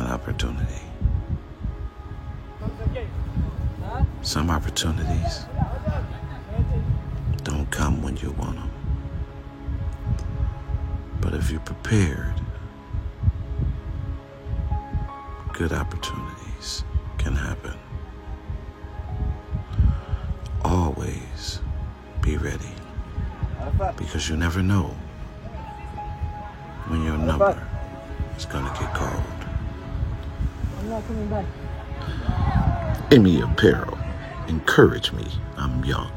an opportunity. Some opportunities don't come when you want them. But if you're prepared, good opportunities can happen. Always be ready because you never know when your number is going to get called. I'm not coming back. Emmy Apparel. Encourage me. I'm young.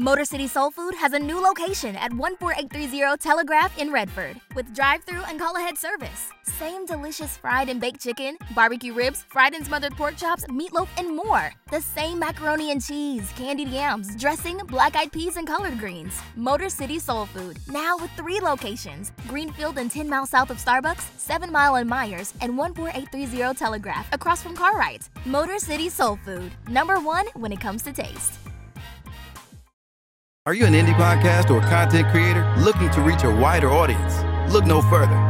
Motor City Soul Food has a new location at 14830 Telegraph in Redford with drive through and call ahead service. Same delicious fried and baked chicken, barbecue ribs, fried and smothered pork chops, meatloaf, and more. The same macaroni and cheese, candied yams, dressing, black eyed peas, and collard greens. Motor City Soul Food, now with three locations Greenfield and 10 miles south of Starbucks, 7 Mile and Meyers, and 14830 Telegraph across from Cartwright. Motor City Soul Food, number one when it comes to taste. Are you an indie podcast or content creator looking to reach a wider audience? Look no further.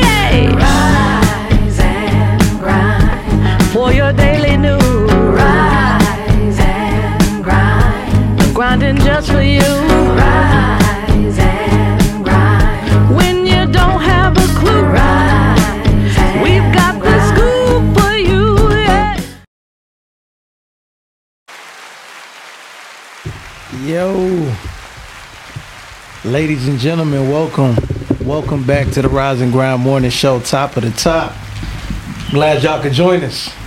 For your daily news. Rise and grind. Grinding just for you. Rise and grind. When you don't have a clue. Rise. We've got the scoop for you. Yeah. Yo, ladies and gentlemen, welcome, welcome back to the Rise and Grind Morning Show, top of the top. Glad y'all could join us.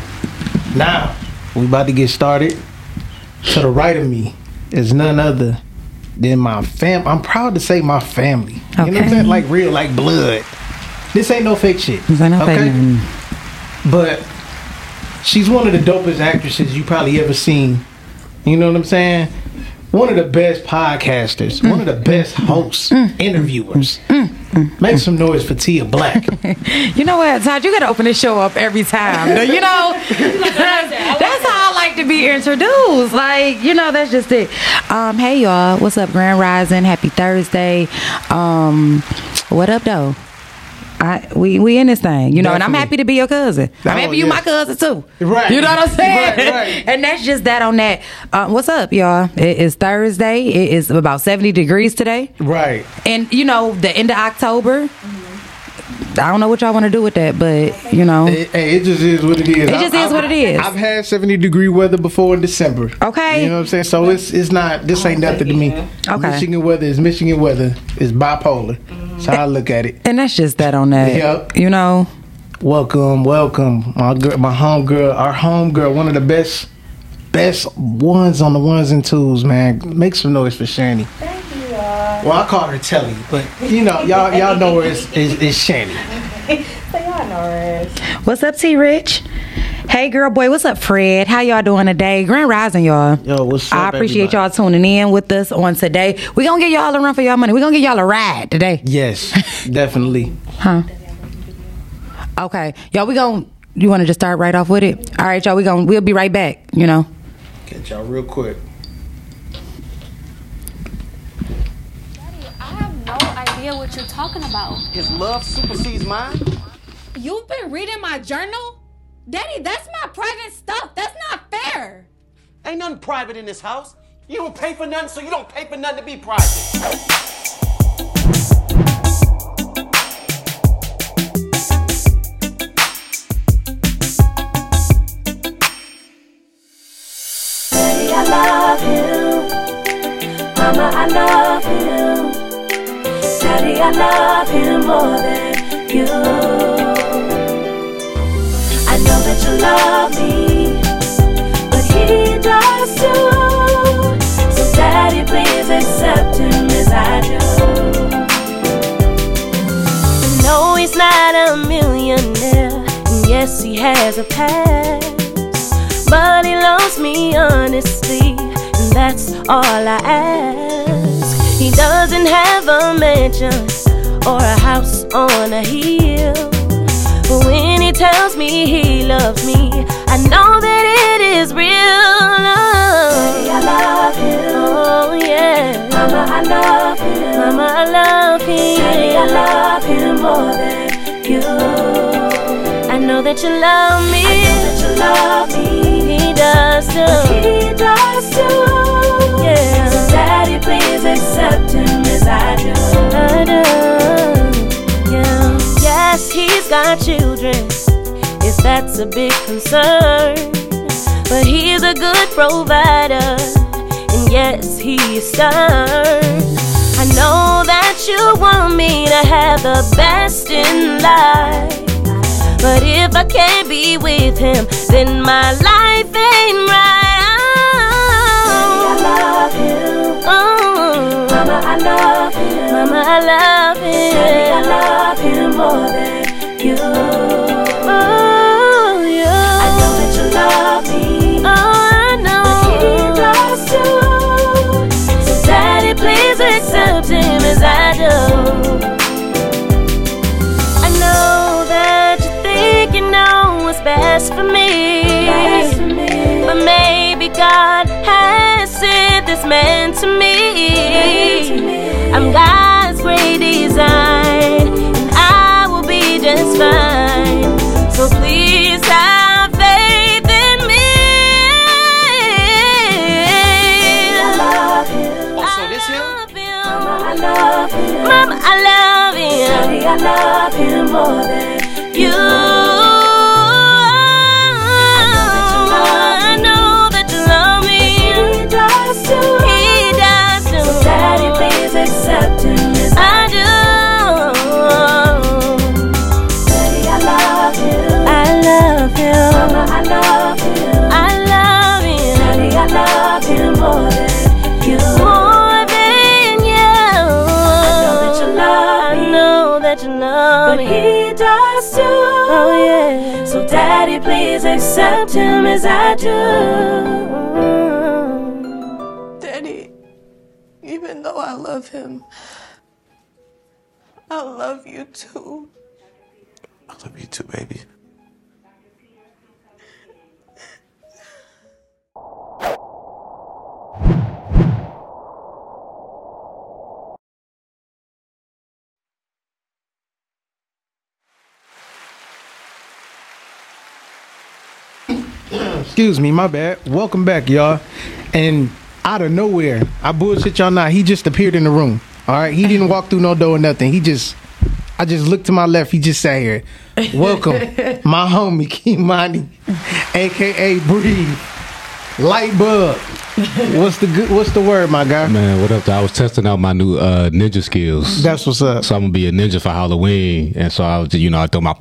Now, we about to get started. To the right of me is none other than my fam. I'm proud to say my family. Okay. You know what I'm saying? Like real, like blood. This ain't no fake shit. This ain't no fake nothing. But she's one of the dopest actresses you probably ever seen. You know what I'm saying? One of the best podcasters, mm. one of the best hosts, mm. interviewers. Mm. Make some noise for Tia Black. You know what, Todd? You gotta open this show up every time. You know, that's how I like to be introduced. Like, you know, that's just it. Um, hey y'all, what's up, Grand Rising? Happy Thursday. Um, what up, though? I we we in this thing, you know, and I'm happy to be your cousin. I'm Oh, happy you yeah. my cousin too. Right. You know what I'm saying? Right, right. And that's just that on that. Um, what's up, y'all? It is Thursday. It is about 70 degrees today. right. And you know, the end of October. I don't know what y'all want to do with that, but you know, It, hey, it just is what it is. It just is what it is. I've had 70 degree weather before in December. Okay. You know what I'm saying? So it's it's not, this ain't nothing to me. Mm-hmm. Okay. Michigan weather is Michigan weather. It's bipolar. That's how I look at it. and that's just that on that. Yep. You know, Welcome, welcome, my girl, my home girl, our home girl, one of the best, best ones on the ones and twos, man. Make some noise for Shani. Thank. Well, I call her Telly, but you know, y'all, y'all know her as, as, as Shani. what's up, T Rich? Hey, girl, boy, what's up, Fred? How y'all doing today? Grand Rising, y'all. Yo, what's up? I appreciate everybody? y'all tuning in with us on today. We gonna get y'all a run for y'all money. We gonna get y'all a ride today. Yes, definitely. Huh? Okay, y'all. We gonna. You want to just start right off with it? All right, y'all. We gonna. We'll be right back. You know. Catch y'all real quick. get what you're talking about. His love supersedes mine? You've been reading my journal? Daddy, that's my private stuff. That's not fair. Ain't nothing private in this house. You don't pay for nothing, so you don't pay for nothing to be private. I love you. Mama, I love Daddy, I love him more than you. I know that you love me, but he does too. So, Daddy, please accept him as I do. Know he's not a millionaire, and yes, he has a past. But he loves me honestly, and that's all I ask. He doesn't have a mansion or a house on a hill. But when he tells me he loves me, I know that it is real love. I love him. Oh yeah. Mama, I love him. Mama, I love him. Daddy, I love him more than you. I know that you love me. I know that you love me. He does too. He does too. Accept him as I do. I do. Yeah. Yes, he's got children. If that's a big concern. But he's a good provider. And yes, he's stern. I know that you want me to have the best in life. But if I can't be with him, then my life ain't right. I love him. Mama, I love him. Daddy, I love him more than you. Oh, yeah. I know that you love me. Oh, I know. But he too. So, Daddy, please accept him as I do. I know that you think you know what's best for me. But maybe God this man to me. I'm God's great design, and I will be just fine. So please have faith in me. I love him. Oh, this him? I love him. Mama, I love him. Daddy, I love him more than you. Accept him as I do. Daddy, even though I love him, I love you too. I love you too, baby. Excuse me, my bad. Welcome back, y'all. And out of nowhere, I bullshit y'all not. He just appeared in the room. All right, he didn't walk through no door or nothing. He just, I just looked to my left. He just sat here. Welcome, my homie Kimani, aka Breathe, Light Bug. What's the good? What's the word, my guy? Man, what up? though? I was testing out my new uh, ninja skills. That's what's up. So I'm gonna be a ninja for Halloween, and so I was, you know, I throw my,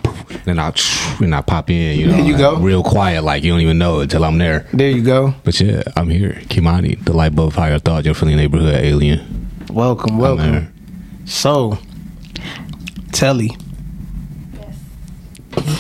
and I, and I pop in, you know, There you go. real quiet, like you don't even know until I'm there. There you go. But yeah, I'm here, Kimani, the light bulb higher thought, your friendly neighborhood alien. Welcome, welcome. So, Telly,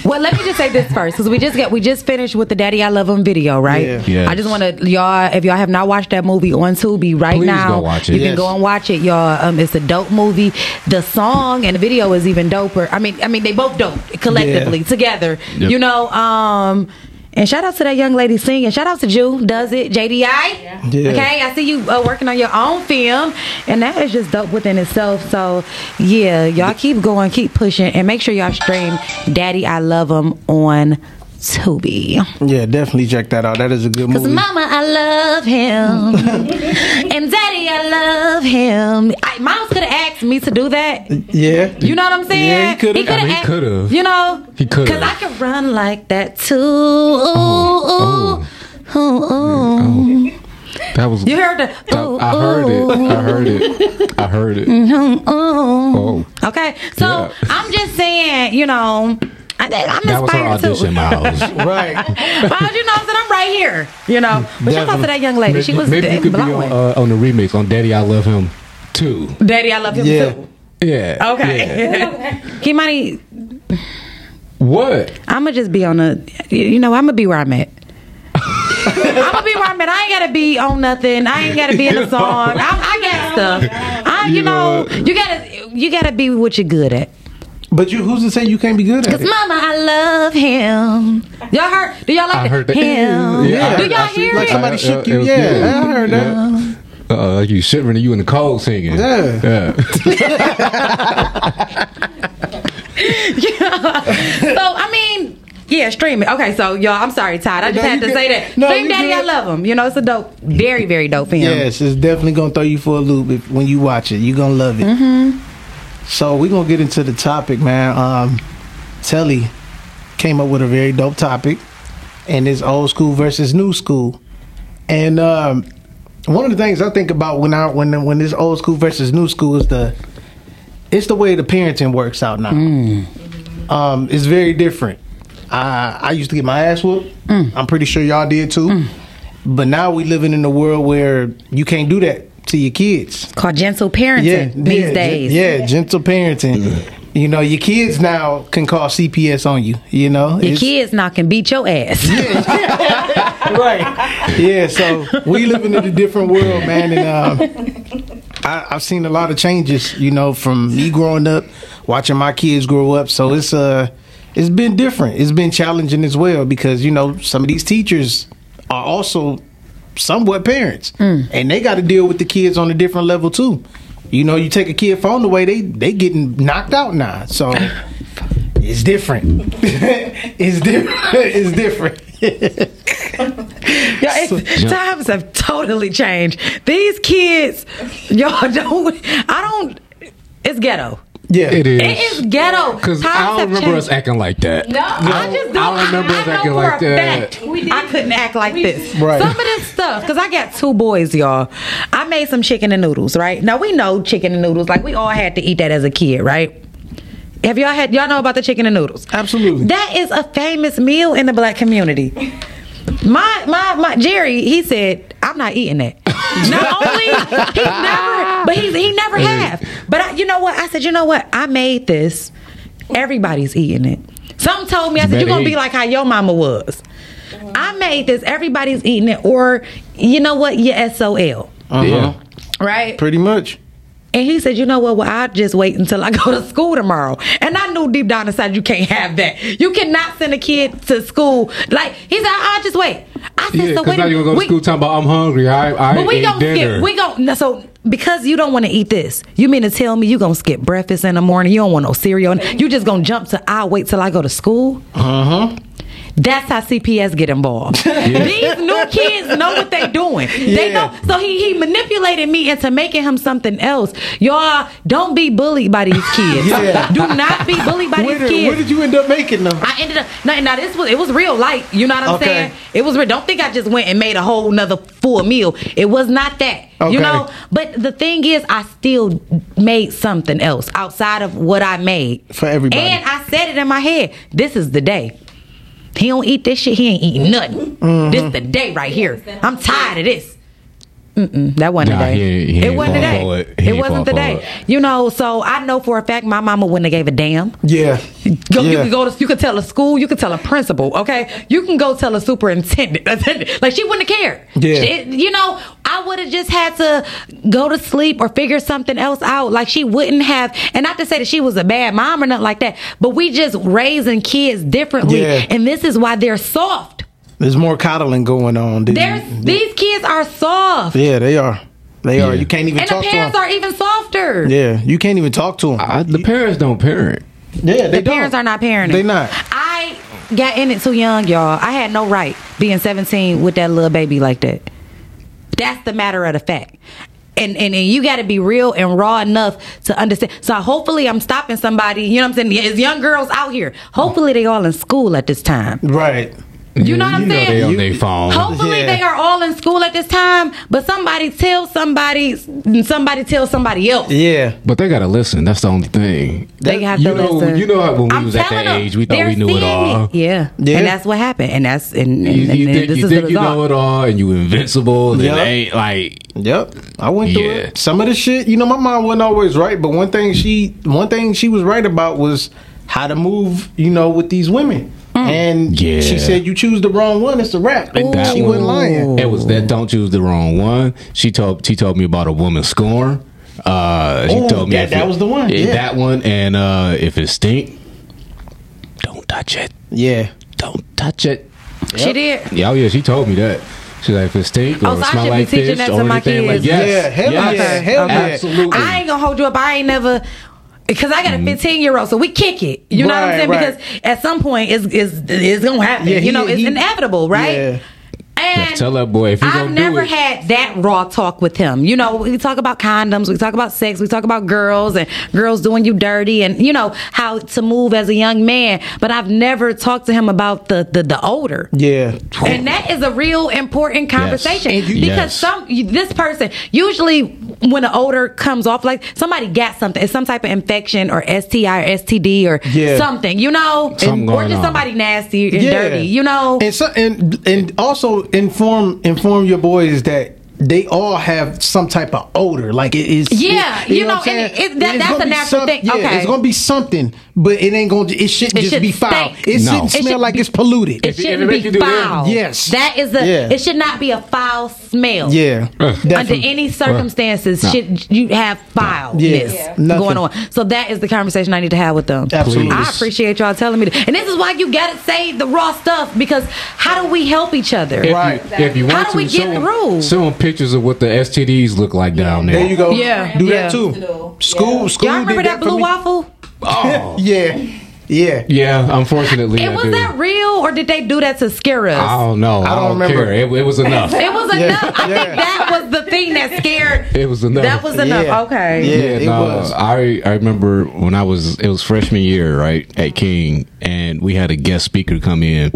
Well, let me just say this first, because we just get we just finished with the "Daddy I Love Him" video, right? Yeah. Yes. I just want to y'all, if y'all have not watched that movie on Tubi right Please now, go watch it. you Yes. can go and watch it, y'all. Um, it's a dope movie. The song and the video is even doper. I mean, I mean, they both dope collectively Yeah. together. Yep. You know, um. And shout out to that young lady singing. Shout out to Jew, does it, JDI. Yeah. Okay, I see you uh, working on your own film, and that is just dope within itself. So, yeah, y'all keep going, keep pushing, and make sure y'all stream "Daddy I Love Him" on Tubi. yeah, definitely check that out. That is a good movie. Cause. Mama, I love him, and Daddy, I love him. I, Miles could have asked me to do that. yeah, You know what I'm saying? Yeah, he coulda. He coulda I mean, he coulda. You know, He coulda. Cause I could run like that too. Ooh, ooh, ooh, ooh. That was. You heard the. I, I heard it. I heard it. I heard it. Mhm, oh. Oh, Okay, so Yeah. I'm just saying, you know, I, I'm that was her audition, too. Miles. right. Miles, you know, I'm saying I'm right here. You know, but shout out to that young lady. She was Maybe you could be on, uh, on the remix on "Daddy, I Love Him" too. Daddy, I love him Yeah. too. Yeah. Okay. Kimani, What? I'm gonna just be on a. You know, I'm gonna be where I'm at. I'm gonna be where I'm at. I ain't gotta be on nothing. I ain't gotta be in a song. I, I got stuff. I, you, You know, know- you gotta, you gotta be what you're good at. But you, who's to say you can't be good at Cause it? mama, I love him. Y'all heard? Do y'all like I that? heard that. him? Yeah, Do y'all I see- hear Like somebody Uh, shook you. it Yeah, good. I heard that. Uh, like you shivering and you in the cold singing. Yeah. Yeah. yeah. so I mean, yeah, stream it. Okay, so y'all, I'm sorry, Todd. I just No, had to good. say that. No, stream you Daddy, I love him. You know, it's a dope, very, very dope film. Yes, it's definitely gonna throw you for a loop if, when you watch it. You're gonna love it. Mm-hmm. So we're gonna get into the topic, man. Um, Telly came up with a very dope topic, and it's old school versus new school. And um, one of the things I think about when I when when this old school versus new school is the it's the way the parenting works out now. Um, it's very different. I I used to get my ass whooped. I'm pretty sure y'all did too. But now we living in a world where you can't do that to your kids. Called gentle parenting these yeah, gen- days. yeah, gentle parenting. You know, your kids now can call CPS on you. You know, Your It's- kids now can beat your ass. right? Yeah. So we living in a different world, man, and um, I, I've seen a lot of changes. You know, from me growing up, watching my kids grow up. So it's uh, it's been different. It's been challenging as well because you know some of these teachers are also somewhat parents, mm. and they got to deal with the kids on a different level too. You know, you take a kid phone away, they they getting knocked out now. So it's different. it's different. It's different. Yeah, it's, times have totally changed. These kids, y'all don't. I don't. It's ghetto. Yeah, It is. It is ghetto. Because I don't remember changed. us acting like that. No, I just don't. I don't remember us I acting like that. fact I couldn't act like this. Right. Some of this stuff, because I got two boys, y'all. I made some chicken and noodles, right? Now we know chicken and noodles, like we all had to eat that as a kid, right? Have y'all had y'all know about the chicken and noodles? Absolutely. That is a famous meal in the black community. My my my Jerry, he said, I'm not eating that. Not only he never, but he he never have. But I, you know what? I said, you know what? I made this. Everybody's eating it. Something told me, I said, you're gonna be like how your mama was. I made this. Everybody's eating it, or you know what? Your SOL, Uh-huh. Yeah. right? Pretty much. And he said, you know what? Well, I'll just wait until I go to school tomorrow. And I knew deep down inside you can't have that. You cannot send a kid to school. Like, he said, I'll just wait. I said, Yeah, so wait now you're going to go to school talking about I'm hungry. I, I But we ate gonna dinner. skip. We gon' no, so because you don't want to eat this. You mean to tell me you gonna skip breakfast in the morning? You don't want no cereal. You just gonna jump to I'll wait till I go to school. Uh huh. That's how CPS get involved. These new kids know what they're doing. They know. So he he manipulated me into making him something else. Y'all don't be bullied by these kids. Yeah. Do not be bullied by Where these did, kids. where did you end up making them? I ended up now, now this was it was real light. You know what I'm Okay. saying? It was real. Don't think I just went and made a whole nother full meal. It was not that. Okay. You know? But the thing is I still made something else outside of what I made. For everybody. And I said it in my head. This is the day. He don't eat this shit, he ain't eating nothing. Mm-hmm. This the day right here. I'm tired of this. Mm-mm, that wasn't Nah, the day. he he it wasn't the day. it. It wasn't the day. it. You know, so I know for a fact my mama wouldn't have gave a damn. Yeah. Go, You could go to, you can tell a school, you could tell a principal, okay? You can go tell a superintendent. Like she wouldn't have cared. Yeah. She- you know, I would have just had to go to sleep or figure something else out. Like she wouldn't have, and not to say that she was a bad mom or nothing like that, but we just raising kids differently, Yeah. and this is why they're soft. There's more coddling going on. than- There's these kids are soft, yeah, they are. They are. You can't even and the talk to them parents them. are even softer. yeah, you can't even talk to them. I, the parents don't parent. yeah, they the parents are not parenting. They not. I got in it too young, y'all. I had no right being 17 with that little baby like that. That's the matter of the fact. And, and, and you got to be real and raw enough to understand. So hopefully I'm stopping somebody. You know what I'm saying? There's young girls out here. Hopefully they all in school at this time. Right. You know what I'm you know saying? they on their phone. Hopefully Yeah. they are all in school at this time, but somebody tell somebody, somebody tell somebody else. Yeah. But they gotta listen. That's the only thing. They have you to know, listen. You know how when we I'm was at that them, age, we thought we knew it seeing all. Yeah. Yeah. and that's what happened, and that's and, and, You, and, you and think, this you, is think the you know it all, and you invincible, and Yep. it ain't like Yep, I went through Yeah. it. Some of the shit, you know, my mom wasn't always right, but one thing she, one thing she was right about was how to move, you know, with these women. And Yeah. she said, "You choose the wrong one, it's a wrap." And that she wasn't lying. It was that. Don't choose the wrong one. She told she told me about a woman scorn. Uh, she Oh, told me that- if that it- was the one, yeah, yeah. that one. And uh, if it stink, don't touch it. Yeah, Don't touch it. She did. Yeah, oh yeah, she told me that. She's like, if it stink or Oh, so I smell should be like teaching fish that to or my anything like kids. yes, Yeah, hell yes, yeah, hell yeah. absolutely. I ain't gonna hold you up. I ain't never. Because I got a mm-hmm. 15 year old, so we kick it. You know what I'm saying? right. Because at some point, it's, it's, it's gonna happen. Yeah, you he- know, it's he- inevitable, right? Yeah. And Tell that boy if he I've never do it. had that raw talk with him. You know, we talk about condoms, we talk about sex, we talk about girls and girls doing you dirty, and you know how to move as a young man. But I've never talked to him about the the, the odor. yeah. And that is a real important conversation And you- because Yes. some this person usually when the odor comes off, like somebody got something, it's some type of infection or STI or STD or Yeah. something, you know, Something or just on. somebody nasty and dirty, you know. and so, and and also inform inform your boys that they all have some type of odor. Like it is. Yeah, you know, what I'm and saying? it- that- that's a natural some- thing. Yeah, Okay. it's gonna be something, but it ain't gonna. It shouldn't It just should be foul. stink. It No. shouldn't It smell should like be- it's polluted. It shouldn't it be you that- foul. Yes. that is a. Yeah. It should not be a foul smell. yeah, Under any circumstances, No. should you have foulness Yeah. Nothing. going on? So that is the conversation I need to have with them. Absolutely. I appreciate y'all telling me that, and this is why you gotta say the raw stuff because how do we help each other? If Right. You, if you want How do to, we get show 'em- through? Show 'em pictures of what the STDs look like down there. There you go. Yeah, do yeah. that too. School, school. Y'all remember did that for blue waffle? Oh, Yeah, yeah. yeah. Unfortunately, It I was do. that real, or did they do that to scare us? I don't know. I I don't, don't remember. care. It, it was enough. It was Yeah, enough. I yeah. think that was the thing that scared. It was enough. That was enough. Yeah. Okay. Yeah, Yeah, it no, was. I I remember when I was it was freshman year, right, at King, and we had a guest speaker come in.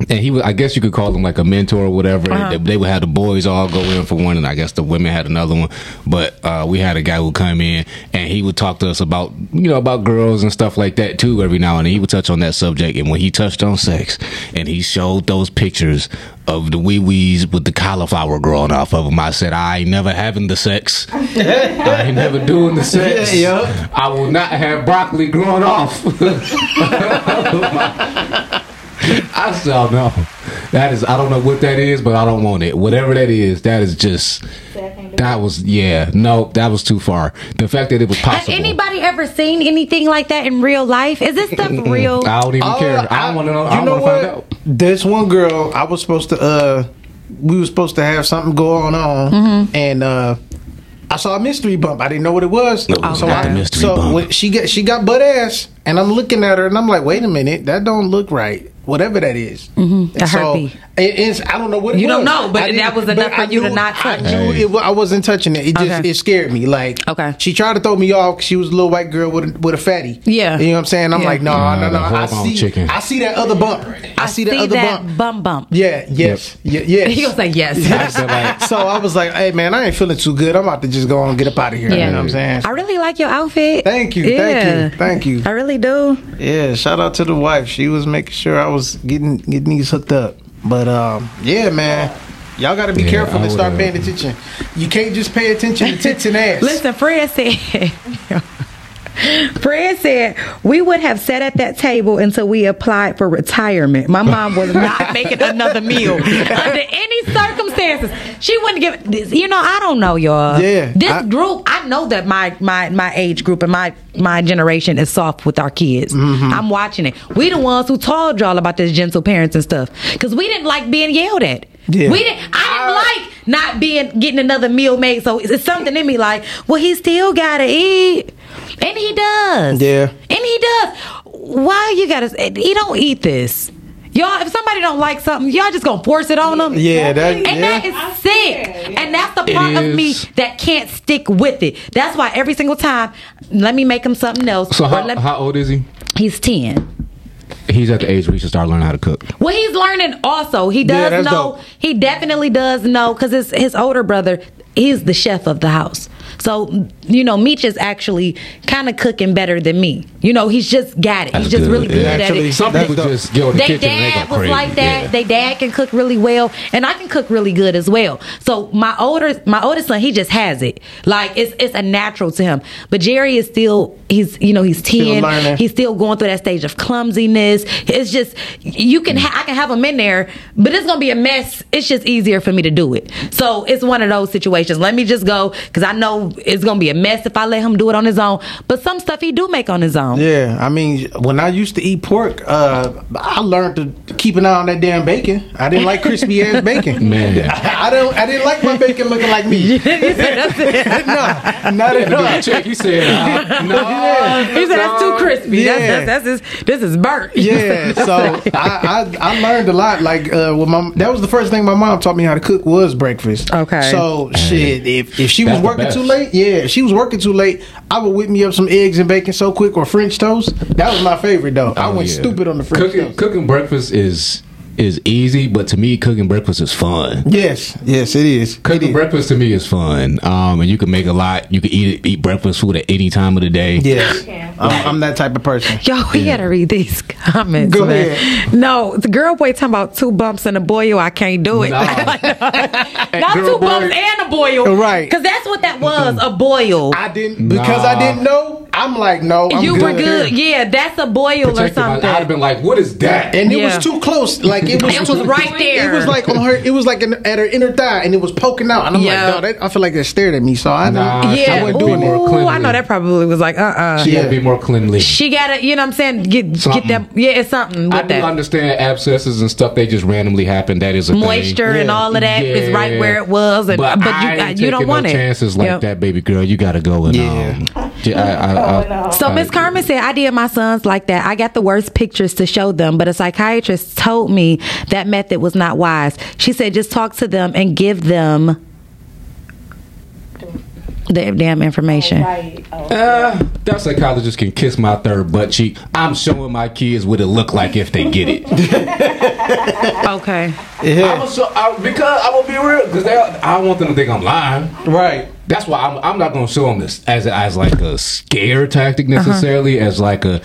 And he was, I guess you could call him like a mentor or whatever. Uh-huh. They, they would have the boys all go in for one, and I guess the women had another one. But uh, we had a guy who would come in, and he would talk to us about, you know, about girls and stuff like that too. Every now and then, he would touch on that subject. And when he touched on sex, and he showed those pictures of the wee wees with the cauliflower growing off of them, I said, I ain't never having the sex. I ain't never doing the sex. Yeah, yeah. I will not have broccoli growing off. I said, oh, no. That is, I don't know what that is, but I don't want it. Whatever that is, that is just, that was, yeah, no, that was too far. The fact that it was possible. Has anybody ever seen anything like that in real life? Is this stuff real? I don't even Oh, care. I don't want to know. I You don't know want to find what? out. There's one girl I was supposed to. uh We were supposed to have something going on, Mm-hmm. and uh I saw a mystery bump. I didn't know what it was. No, so not I, the mystery so bump. when she got she got butt ass, and I'm looking at her, and I'm like, wait a minute, that don't look right. Whatever that is. Mm-hmm. The And so, herpes. it- it's, I don't know what it You was. don't know, but that was enough for I you to knew- not I touch. knew it, I wasn't touching it. It just Okay. it scared me. Like Okay. she tried to throw me off. She was a little white girl with a, with a fatty. Yeah. you know what I'm saying. I'm Yeah. like, no, Nah, no, no. the I see, chicken. I see that other bump. I, see that other that bump. bump bump. Yeah. Yes. Yeah. Yes. He was like say yes. I said, like, so I was like, hey man, I ain't feeling too good. I'm about to just go on and get up out of here. You know what I'm saying? I really like your outfit. Thank you, thank you, thank you. I really do. Yeah, shout out to the wife. She was making sure I was getting getting these hooked up. But um, yeah, man. Y'all got to be Yeah, careful and start paying attention. You can't just pay attention to tits and ass. Listen, Fred said. Fred said we would have sat at that table until we applied for retirement. My mom was not making another meal under any circumstances. She wouldn't give. This, you know, I don't know, y'all. Yeah, this I- group. I know that my my my age group and my my generation is soft with our kids. Mm-hmm. I'm watching it. We the ones who told y'all about this gentle parents and stuff because we didn't like being yelled at. Yeah. We didn't. I didn't like not being getting another meal made. So it's something in me like, well, he still gotta eat, and he does. Yeah. and he does. Why you gotta? He don't eat this. Y'all, if somebody don't like something, y'all just gonna force it on them. Yeah, that- and yeah. that is sick. And that's the part of me that can't stick with it. That's why every single time, let me make him something else. So how, let- how old is he? he's ten. He's at the age where he should start learning how to cook. Well, he's learning also. He does that's know. dope. He definitely does know because his his older brother is the chef of the house. So you know, Meech is actually kind of cooking better than me. You know, he's just got it. That's he's just good, really good yeah. at Actually, it. Some That's people just go in the They kitchen and they dad go was crazy. like that. Yeah. They dad can cook really well, and I can cook really good as well. So my older my oldest son, he just has it. Like it's it's a natural to him. But Jerry is still he's you know he's ten. learning. He's still going through that stage of clumsiness. It's just you can ha- I can have him in there, but it's gonna be a mess. It's just easier for me to do it. So it's one of those situations. Let me just go because I know it's gonna be a mess if I let him do it on his own. But some stuff he do make on his own. Yeah, I mean, when I used to eat pork, uh, I learned to keep an eye on that damn bacon. I didn't like crispy ass bacon. Man. I, I don't. I didn't like my bacon looking like me. no, not at all. Check, he said, uh, no. He said that's too crispy. Yeah. That's, that's, that's his, this is burnt. Yeah, so I, I I learned a lot. Like, uh, with my that was the first thing my mom taught me how to cook was breakfast. Okay. So shit, if if she was That's the working too late, yeah, if she was working too late, I would whip me up some eggs and bacon so quick or French toast. That was my favorite though. I Oh, went yeah. stupid on the French cooking. toast. Cooking breakfast is is easy, but to me, cooking breakfast is fun. Yes, yes, it is. Cooking breakfast to me is fun, um, and you can make a lot. You can eat it, eat breakfast food at any time of the day. Yes, I'm, I'm that type of person. Yo, we gotta read these comments. Go man. ahead. No, the girl boy talking about two bumps and a boil. I can't do it. Nah. Not girl two bumps and a boil. Right. Because that's what that was a boil. I didn't because I didn't know. I'm like, no, I'm you good. were good. Yeah, that's a boil or Protective, I- something. I'd have been like, "What is that?" And it was too close. Like it was. It was right there. It was like on her. It was like in, at her inner thigh, and it was poking out. And I'm Yeah. like, no, that, I feel like they stared at me. So I, Nah, yeah. I wasn't doing more Ooh, cleanly. I know that probably was like, uh uh She Yeah. had to be more cleanly. She gotta, you know what I'm saying? Get Something. get that. Yeah, it's something with I do that. understand abscesses and stuff. They just randomly happen. That is a thing. Moisture and Yeah. all of that is Yeah. right where it was, and but, But, you I ain't you don't taking want no it. chances like Yep. that, baby girl. You got to go and Yeah. um, j- I, I, I, So I- Miss uh, Carmen said, I did my sons like that. I got the worst pictures to show them, but a psychiatrist told me that method was not wise. She said, just talk to them and give them the damn information. Uh, that psychologist can kiss my third butt cheek. I'm showing my kids what it look like if they get it. Okay. Yeah. I'm so, I, because I'm gonna be real because I don't want them to think I'm lying. Right. That's why I'm, I'm not gonna show them this as as like a scare tactic necessarily, as like a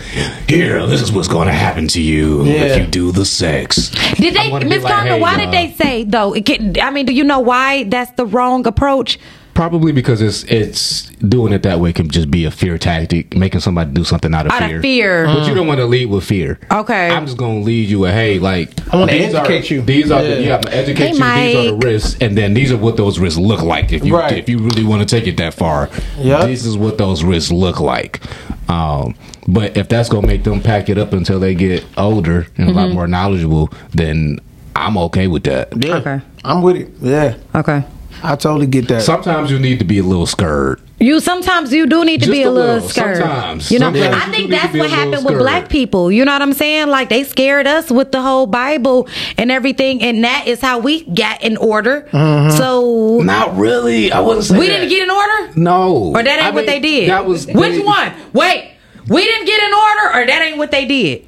here, this is what's gonna happen to you Yeah. if you do the sex. Did they, Miss like, Carmen, hey, why uh, did they say, though? It can, I mean, do you know why that's the wrong approach? Probably because it's it's doing it that way can just be a fear tactic, making somebody do something out of Out fear. of fear. But you don't want to lead with fear. Okay. I'm just gonna lead you with hey, like I wanna educate are, you. These are Yeah. the, yeah, I'm gonna educate Hey, you. These are the risks, and then these are what those risks look like. If you Right. if you really want to take it that far, Yep. this is what those risks look like. Um, but if that's gonna make them pack it up until they get older and a Mm-hmm. lot more knowledgeable, then I'm okay with that. Yeah. Okay. I'm with it. Yeah. Okay. I totally get that. Sometimes you need to be a little scared. You sometimes you do need to Just be a, a little, little. scared. Sometimes. You know, Sometimes I think that's what happened with black people. You know what I'm saying? Like they scared us with the whole Bible and everything, and that is how we got in order. Mm-hmm. So Not really. I wouldn't say we that. didn't get in order, No. or that ain't I what they did. That was which they- one? Wait, we didn't get in order, or that ain't what they did.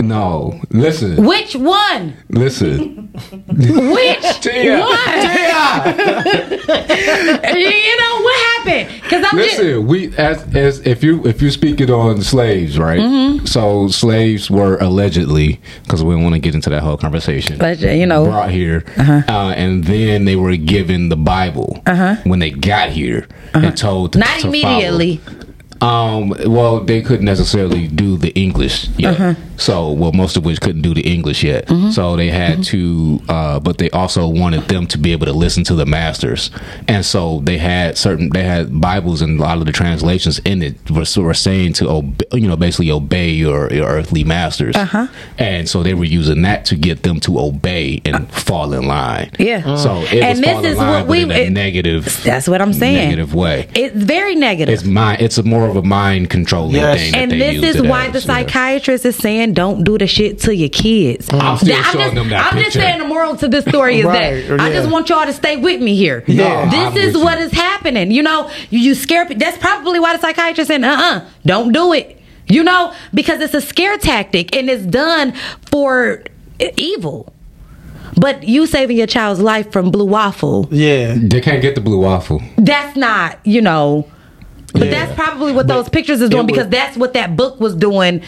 No. Listen. Which one? Listen. Which Tia. one? you know what happened? Because I'm just. Listen, we as as if you if you speak it on slaves, right? Mm-hmm. So slaves were allegedly because we don't want to get into that whole conversation. But, you know. brought here, uh and then they were given the Bible when they got here and told to, Uh-huh. Not to immediately. follow. Um, well, they couldn't necessarily do the English yet. Uh-huh. So, well, most of which couldn't do the English yet. Mm-hmm. So they had to, uh, but they also wanted them to be able to listen to the masters. And so they had certain, they had Bibles and a lot of the translations in it were, were saying to, obey, you know, basically obey your, your earthly masters. Uh-huh. And so they were using that to get them to obey and fall in line. Yeah. So it And was this is line, what we- in a it- negative, That's what I'm saying. negative way. It's very negative. It's mind. It's a more of a mind controlling Yes. thing. and they this used is why as, the yeah. psychiatrist is saying don't do the shit to your kids. I'm still That- showing just, them that I'm just saying the moral to this story is Right, that I just want y'all to stay with me here. Yeah. I'm this is with what you. is happening. You know, you, you scare. pe- That's probably why the psychiatrist said, "Uh, uh-uh, uh, do not do it." You know, because it's a scare tactic and it's done for evil. But you saving your child's life from blue waffle, Yeah. They can't get the blue waffle. that's not, you know. But Yeah. that's probably what those pictures is doing it because was- that's what that book was doing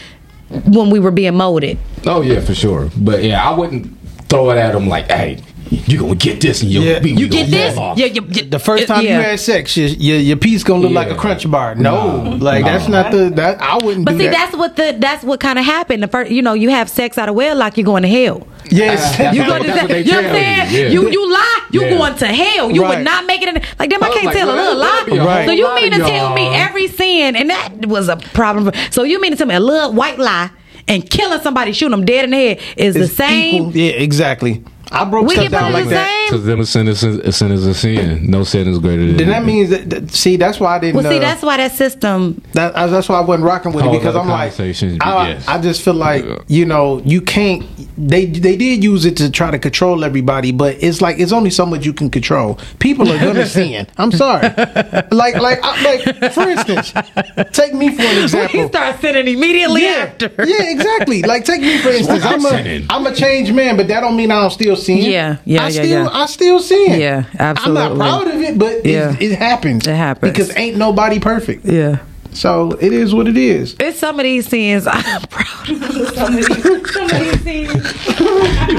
when we were being molded. Oh yeah, for sure. But yeah, I wouldn't throw it at them like, "Hey, you gonna get this and you'll Yeah. be You get this? Off. Yeah, you, you, The first time yeah. you had sex, your, your, your piece gonna look like a crunch bar. No, No. like No. that's not the that I wouldn't. But do see, that. that's what the that's what kind of happened. The first, you know, you have sex out of wedlock, you're going to hell. yes. Ah, that's You what- go to that's what they you know what saying? you, yeah. You you lie, you Yeah. going to hell. You Right. would not make it in like them. I I can't like, tell a little that'd a lie. Right. So you mean to lot of tell me every sin, and that was a problem. So you mean to tell me a little white lie and killing somebody, shooting them dead in the head is the same? equal. Yeah, exactly. I broke We stuff down like the that. Same. Because them a sin is a sin is a sin. No sin is greater than. Then that means that, that- see that's why I didn't. Well, see, uh, that's why that system. That, that's why I wasn't rocking with it because I'm like, conversations, I, yes. I just feel like Yeah. you know you can't. They they did use it to try to control everybody, but it's like it's only so much you can control. People are gonna sin. I'm sorry. Like like I, like for instance, take me for an We example. start sinning immediately Yeah, after. yeah, exactly. Like take me for instance. I'm I'm a sinning. I'm a changed man, but that don't mean I don't still sin. Yeah, yeah, I yeah, still yeah. I still sin. Yeah, absolutely. I'm not proud of it, but Yeah. it, it happens. It happens. because ain't nobody perfect. Yeah. So it is what it is. It's some of these sins I'm proud of. Some of these, some of these sins.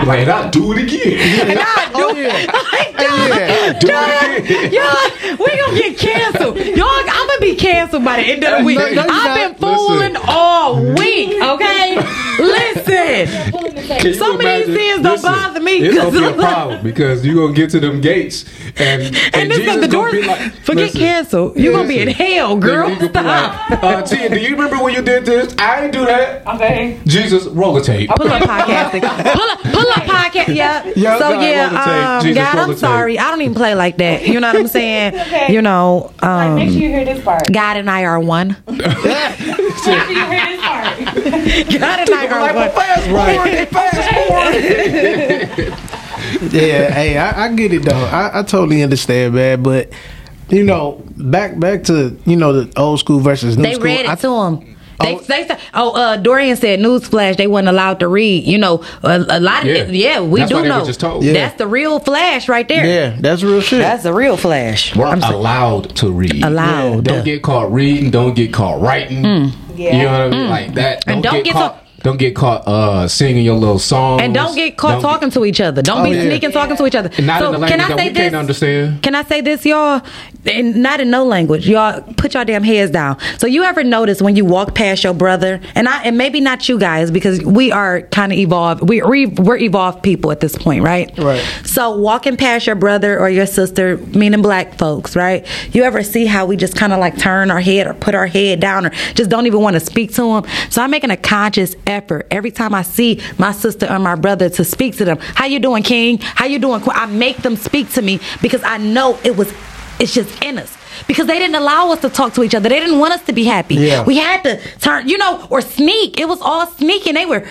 Like, I'll do it again. And I oh, do Oh, yeah. Like, Yeah. dog, dog, y'all, we gonna get canceled. Y'all, I'm gonna be canceled by the end of the week. No, no, I've been fooling Listen. all week. Okay, listen. Can you Some of these imagine- sins don't listen, bother me, It's gonna 'cause- be a problem because you gonna get to them gates and and, And this Jesus is the door. gonna be like, Forget listen, cancel. You're gonna be in hell, girl. You gonna be Stop. Like, uh, Tia, do you remember when you did this? I didn't do that. Okay. Jesus, roll a tape. Pull up podcasting. Pull up, pull up podcast. Yeah. Yeah, so God, yeah, um, Jesus, God, I'm sorry. I don't even play like that. You know what I'm saying? okay. You know, um, hear this part. God and I are one. God Make sure you hear this part. God and I are one. yeah, hey, I, I get it though. I, I totally understand, man. But you know, back back to you know the old school versus new They school. read it I- to him. They, Oh. they said, oh, uh, Dorian said, newsflash, they weren't allowed to read. You know, a, a lot of Yeah. it, yeah, we That's do why they were know. just told. Yeah. That's the real flash right there. Yeah, that's real shit. That's the real flash. We're I'm so- allowed to read. Allowed. Don't get caught reading. Don't get caught writing. You know what I mean? Like that. And don't get caught. so- don't get caught uh, singing your little songs. And don't get caught Don't talking to each other. Don't Oh, be yeah. sneaking talking to each other. Not so in the can language I that say we this? can't understand. Can I say this, y'all? And not in no language. Y'all put your damn heads down. So you ever notice when you walk past your brother, and I and maybe not you guys because we are kind of evolved. We we we're evolved people at this point, right? Right. So walking past your brother or your sister, meaning black folks, right? You ever see how we just kind of like turn our head or put our head down or just don't even want to speak to them? So I'm making a conscious effort every time I see my sister or my brother to speak to them. How you doing, King? How you doing? I make them speak to me because I know it was it's just in us. Because they didn't allow us to talk to each other. They didn't want us to be happy. Yeah. We had to turn, you know, or sneak. It was all sneaking. They were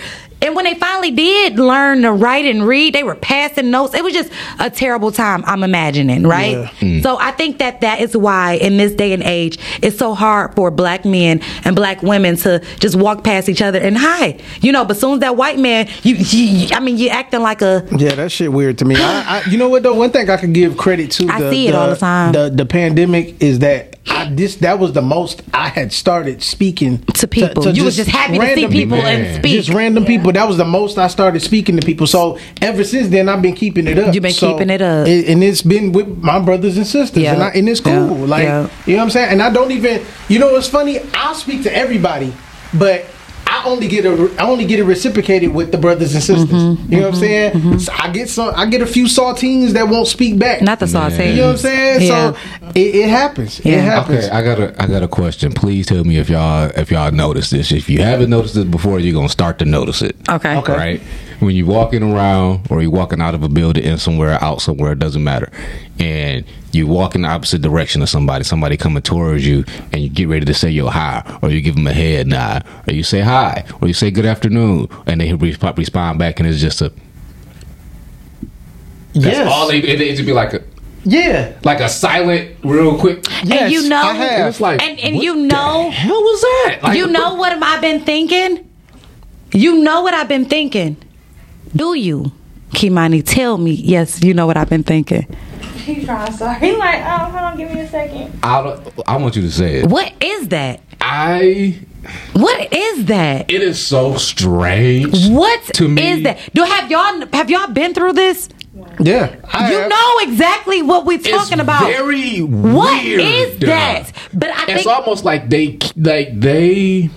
and when they finally did learn to write and read, they were passing notes. It was just a terrible time, I'm imagining, right? Mm. So I think that that is why in this day and age, it's so hard for black men and black women to just walk past each other and hi. You know, but soon as that white man, you, you I mean, you acting like a Yeah, that shit weird to me. I, I, you know what though? One thing I can give credit to. I the, see it all the time. The the pandemic is that I this that was the most I had started speaking To people. You was just happy to see random people and Man. speak. Just random people. That was the most I started speaking to people. So ever since then, I've been keeping it up. You've been So keeping it up. and it's been with my brothers and sisters, Yeah. and, I, and it's cool. Yeah. Like Yeah. you know what I'm saying. And I don't even. You know what's funny? I'll speak to everybody, but. I only get a I only get it reciprocated with the brothers and sisters. Mm-hmm. you know what I'm saying? So I get some I get a few saltines that won't speak back. not the saute. you know what I'm saying? Yeah. So it, it happens. Yeah. It happens. Okay, I got a I got a question. Please tell me if y'all if y'all noticed this. If you haven't noticed it before, you're gonna start to notice it. Okay. Okay. Right? When you're walking around or you're walking out of a building in somewhere out somewhere, it doesn't matter. And you walk in the opposite direction of somebody, somebody coming towards you, and you get ready to say your hi, or you give them a head nod, or you say hi, or you say good afternoon, and they resp- respond back, and it's just a. That's yes. all they. It, it just be like a. Yeah. Like a silent, real quick. and you know, I have. It's like, and, and what you the know, hell was that? Like, you know what have I been thinking? You know what I've been thinking. Do you, Kimani? Tell me. Yes, you know what I've been thinking. He trying so He like, oh, hold on, give me a second. I, don't, I want you to say it. What is that? I. What is that? It is so strange. What is To me- is that? Do have y'all have y'all been through this? Yeah. I you have. know exactly what we're It's talking about. very What weird. is that? But I It's think almost like they like they.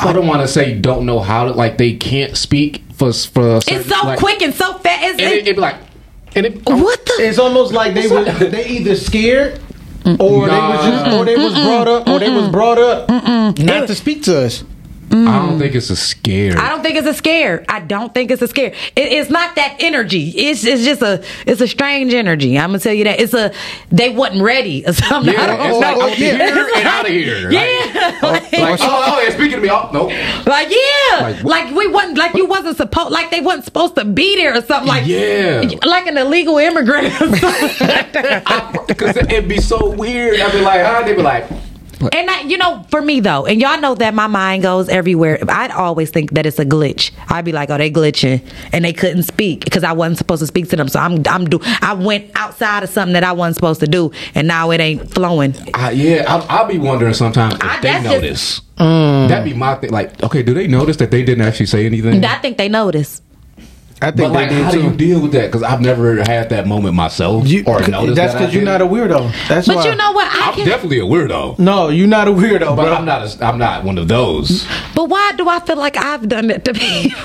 I don't want to say don't know how to like they can't speak for for. it's so quick and so fast. It's, And it, it be like, and it, what the? It's almost like they were they either scared or they was just or they was brought up or they was brought up. Not to speak to us. I don't think it's a scare. I don't think it's a scare. I don't think it's a scare. It, it's not that energy. It's it's just a it's a strange energy. I'm gonna tell you that. It's a they wasn't ready or something. I Yeah, don't it's like know. I'm here and out of here. Yeah, oh, like, Like, oh, oh, yeah, speaking to me. Oh, no. like, yeah, Like, like, we wasn't like you wasn't supposed like they wasn't supposed to be there or something like Yeah. like an illegal immigrant. Because it'd be so weird. I'd be like, huh? They'd be like, And I, you know, for me though, and y'all know that my mind goes everywhere. I'd always think that it's a glitch. I'd be like, "Oh, they glitching," and they couldn't speak because I wasn't supposed to speak to them. So I'm, I'm do. I went outside of something that I wasn't supposed to do, and now it ain't flowing. I, yeah, I'll, I'll be wondering sometimes if I- they that's just- notice. That'd be my thing. Like, okay, do they notice that they didn't actually say anything? I think they notice. I but think like, how do do you deal with that? Because I've never had that moment myself You- or noticed that's that I because you're not a weirdo. That's But why. you know what? I I'm can. definitely a weirdo, no, you're not a weirdo, but bro. I'm not. A, I'm not one of those. But why do I feel like I've done that to people?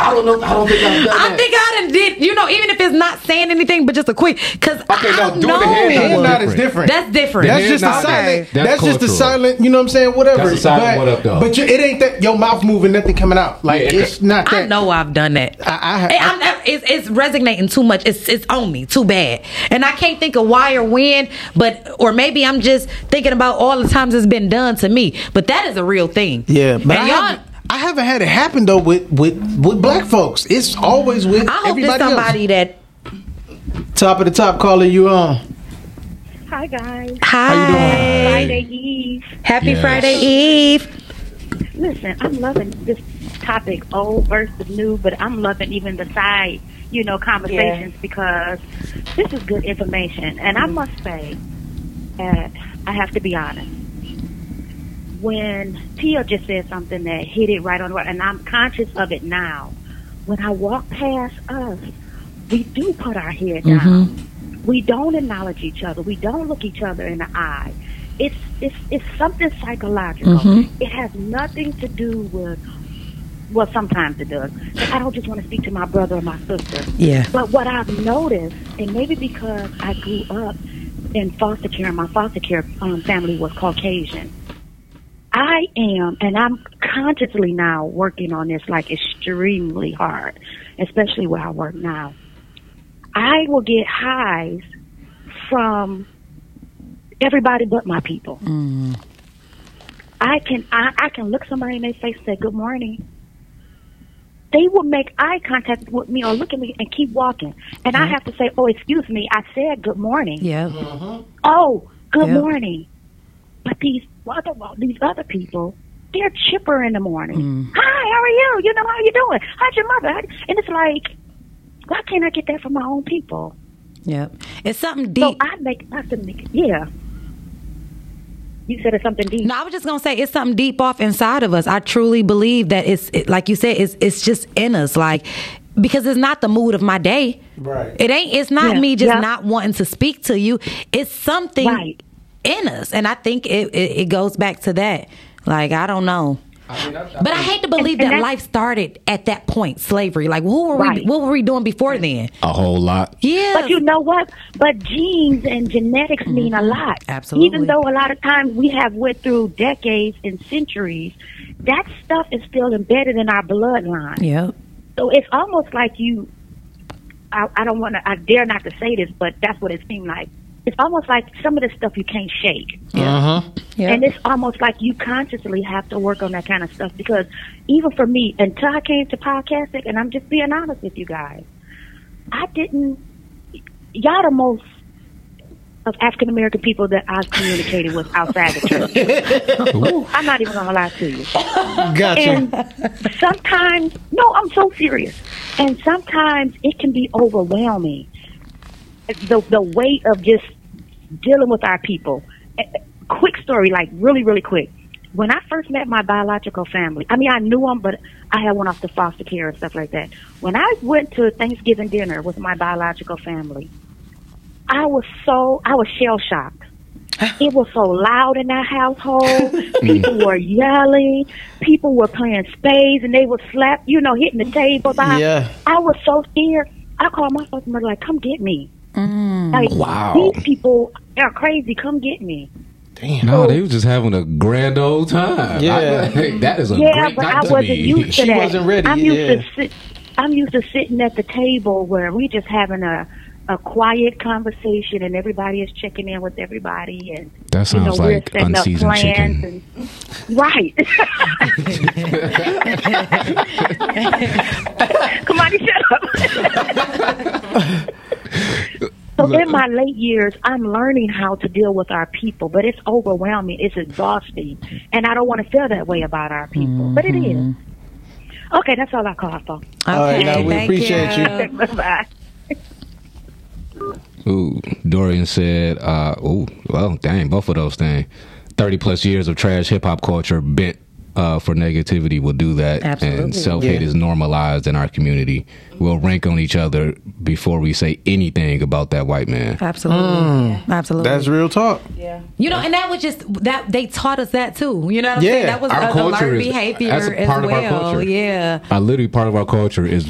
I don't know. I don't think I've done I that. think I done did. You know, even if it's not saying anything, but just a quick. Because Okay, no, I doing the know. head nod Head nod is different. different. That's different. That's just a silent. that's That's, just a silent. You know what I'm saying? Whatever. That's a silent but, what up, though. But you, it ain't that your mouth moving, nothing coming out. Like Yeah, it- it's not that. I know I've done that. I- I ha- Hey, I'm, I'm- it's, it's resonating too much. It's it's on me too bad, and I can't think of why or when. But or maybe I'm just thinking about all the times it's been done to me. But that is a real thing. Yeah, but And I y'all- haven't, I haven't had it happen though with with with black folks. It's always with I hope there's everybody somebody that. Top of the top calling you on. Hi guys. Hi. you doing? Friday Eve. Happy Yes. Friday Eve. Listen, I'm loving this topic, old versus new, but I'm loving even the side, you know, conversations because this is good information. And I must say that I have to be honest. When Tia just said something that hit it right on the right, and I'm conscious of it now. When I walk past us, we do put our head down. Mm-hmm. We don't acknowledge each other. We don't look each other in the eye. It's it's it's something psychological. Mm-hmm. It has nothing to do with well, sometimes it does. I don't just want to speak to my brother or my sister. Yeah. But what I've noticed, and maybe because I grew up in foster care, and my foster care um, family was Caucasian. I am, and I'm consciously now working on this like extremely hard, especially where I work now. I will get highs from everybody but my people. I can I, I can look somebody in their face and say good morning. They will make eye contact with me or look at me and keep walking, and I have to say, "Oh, excuse me, I said good morning." Yeah. Mm-hmm. Oh, good morning. But these other these other people, they're chipper in the morning. Mm. Hi, how are you? You know how you doing? How's your mother? How- And it's like, why can't I get that from my own people? Yep. It's something deep. So. I make I have to make yeah. You said it's something deep. No, I was just gonna say it's something deep off inside of us. I truly believe that it's it, like you said, it's it's just in us, like because it's not the mood of my day. Right. It ain't. It's not Yeah, me just yeah. not wanting to speak to you. It's something Right. in us, and I think it, it it goes back to that. Like I don't know. But I hate to believe And- and that life started at that point, slavery. Like, who were we? What were we doing before then? A whole lot. Yeah, But you know what? But genes and genetics mean a lot. Mm-hmm. Absolutely. Even though a lot of times we have went through decades and centuries, that stuff is still embedded in our bloodline. Yeah. So it's almost like you. I, I don't want to. I dare not to say this, but that's what it seemed like. It's almost like some of the stuff you can't shake. Uh huh. Yep. And it's almost like you consciously have to work on that kind of stuff because even for me, until I came to podcasting, and I'm just being honest with you guys, I didn't. Y'all the most of African American people that I've communicated with outside the church. I'm not even gonna lie to you. Gotcha. And sometimes, no, I'm so serious. And sometimes it can be overwhelming. The the weight of just dealing with our people. Quick story, like really, really quick. When I first met my biological family, I mean, I knew them, but I had went off to foster care and stuff like that. When I went to Thanksgiving dinner with my biological family, I was so I was shell shocked. It was so loud in that household. People were yelling. People were playing spades, and they would slap, you know, hitting the table. I, Yeah. I was so scared. I called my fucking mother, like, "Come get me!" Mm. Like, Wow. these people are crazy. Come get me. Damn. No, oh. they was just having a grand old time. Yeah. I- that is a yeah, great but time I to wasn't be. used to She that. wasn't ready, I'm used yeah. to sit. I'm used to sitting at the table where we just having a a quiet conversation and everybody is checking in with everybody and That you know sounds we're like setting up unseasoned plans chicken. and right. Come on, shut up. So in my late years, I'm learning how to deal with our people, but it's overwhelming. It's exhausting, and I don't want to feel that way about our people, but it is. Okay, that's all I call for. All right, now we appreciate you. Bye. Ooh, Dorian said, uh, ooh, well, dang, both of those things. 30 plus years of trash hip hop culture bent uh, for negativity we will do that. Absolutely. And self hate Yeah. is normalized in our community. We'll rank on each other before we say anything about that white man. Absolutely. Absolutely. That's real talk. Yeah, you know, and that was just that they taught us that too. You know what I'm Yeah. saying? That was Our a, culture learned is- behavior that's a as part of our well. culture. Yeah. Uh, literally, part of our culture is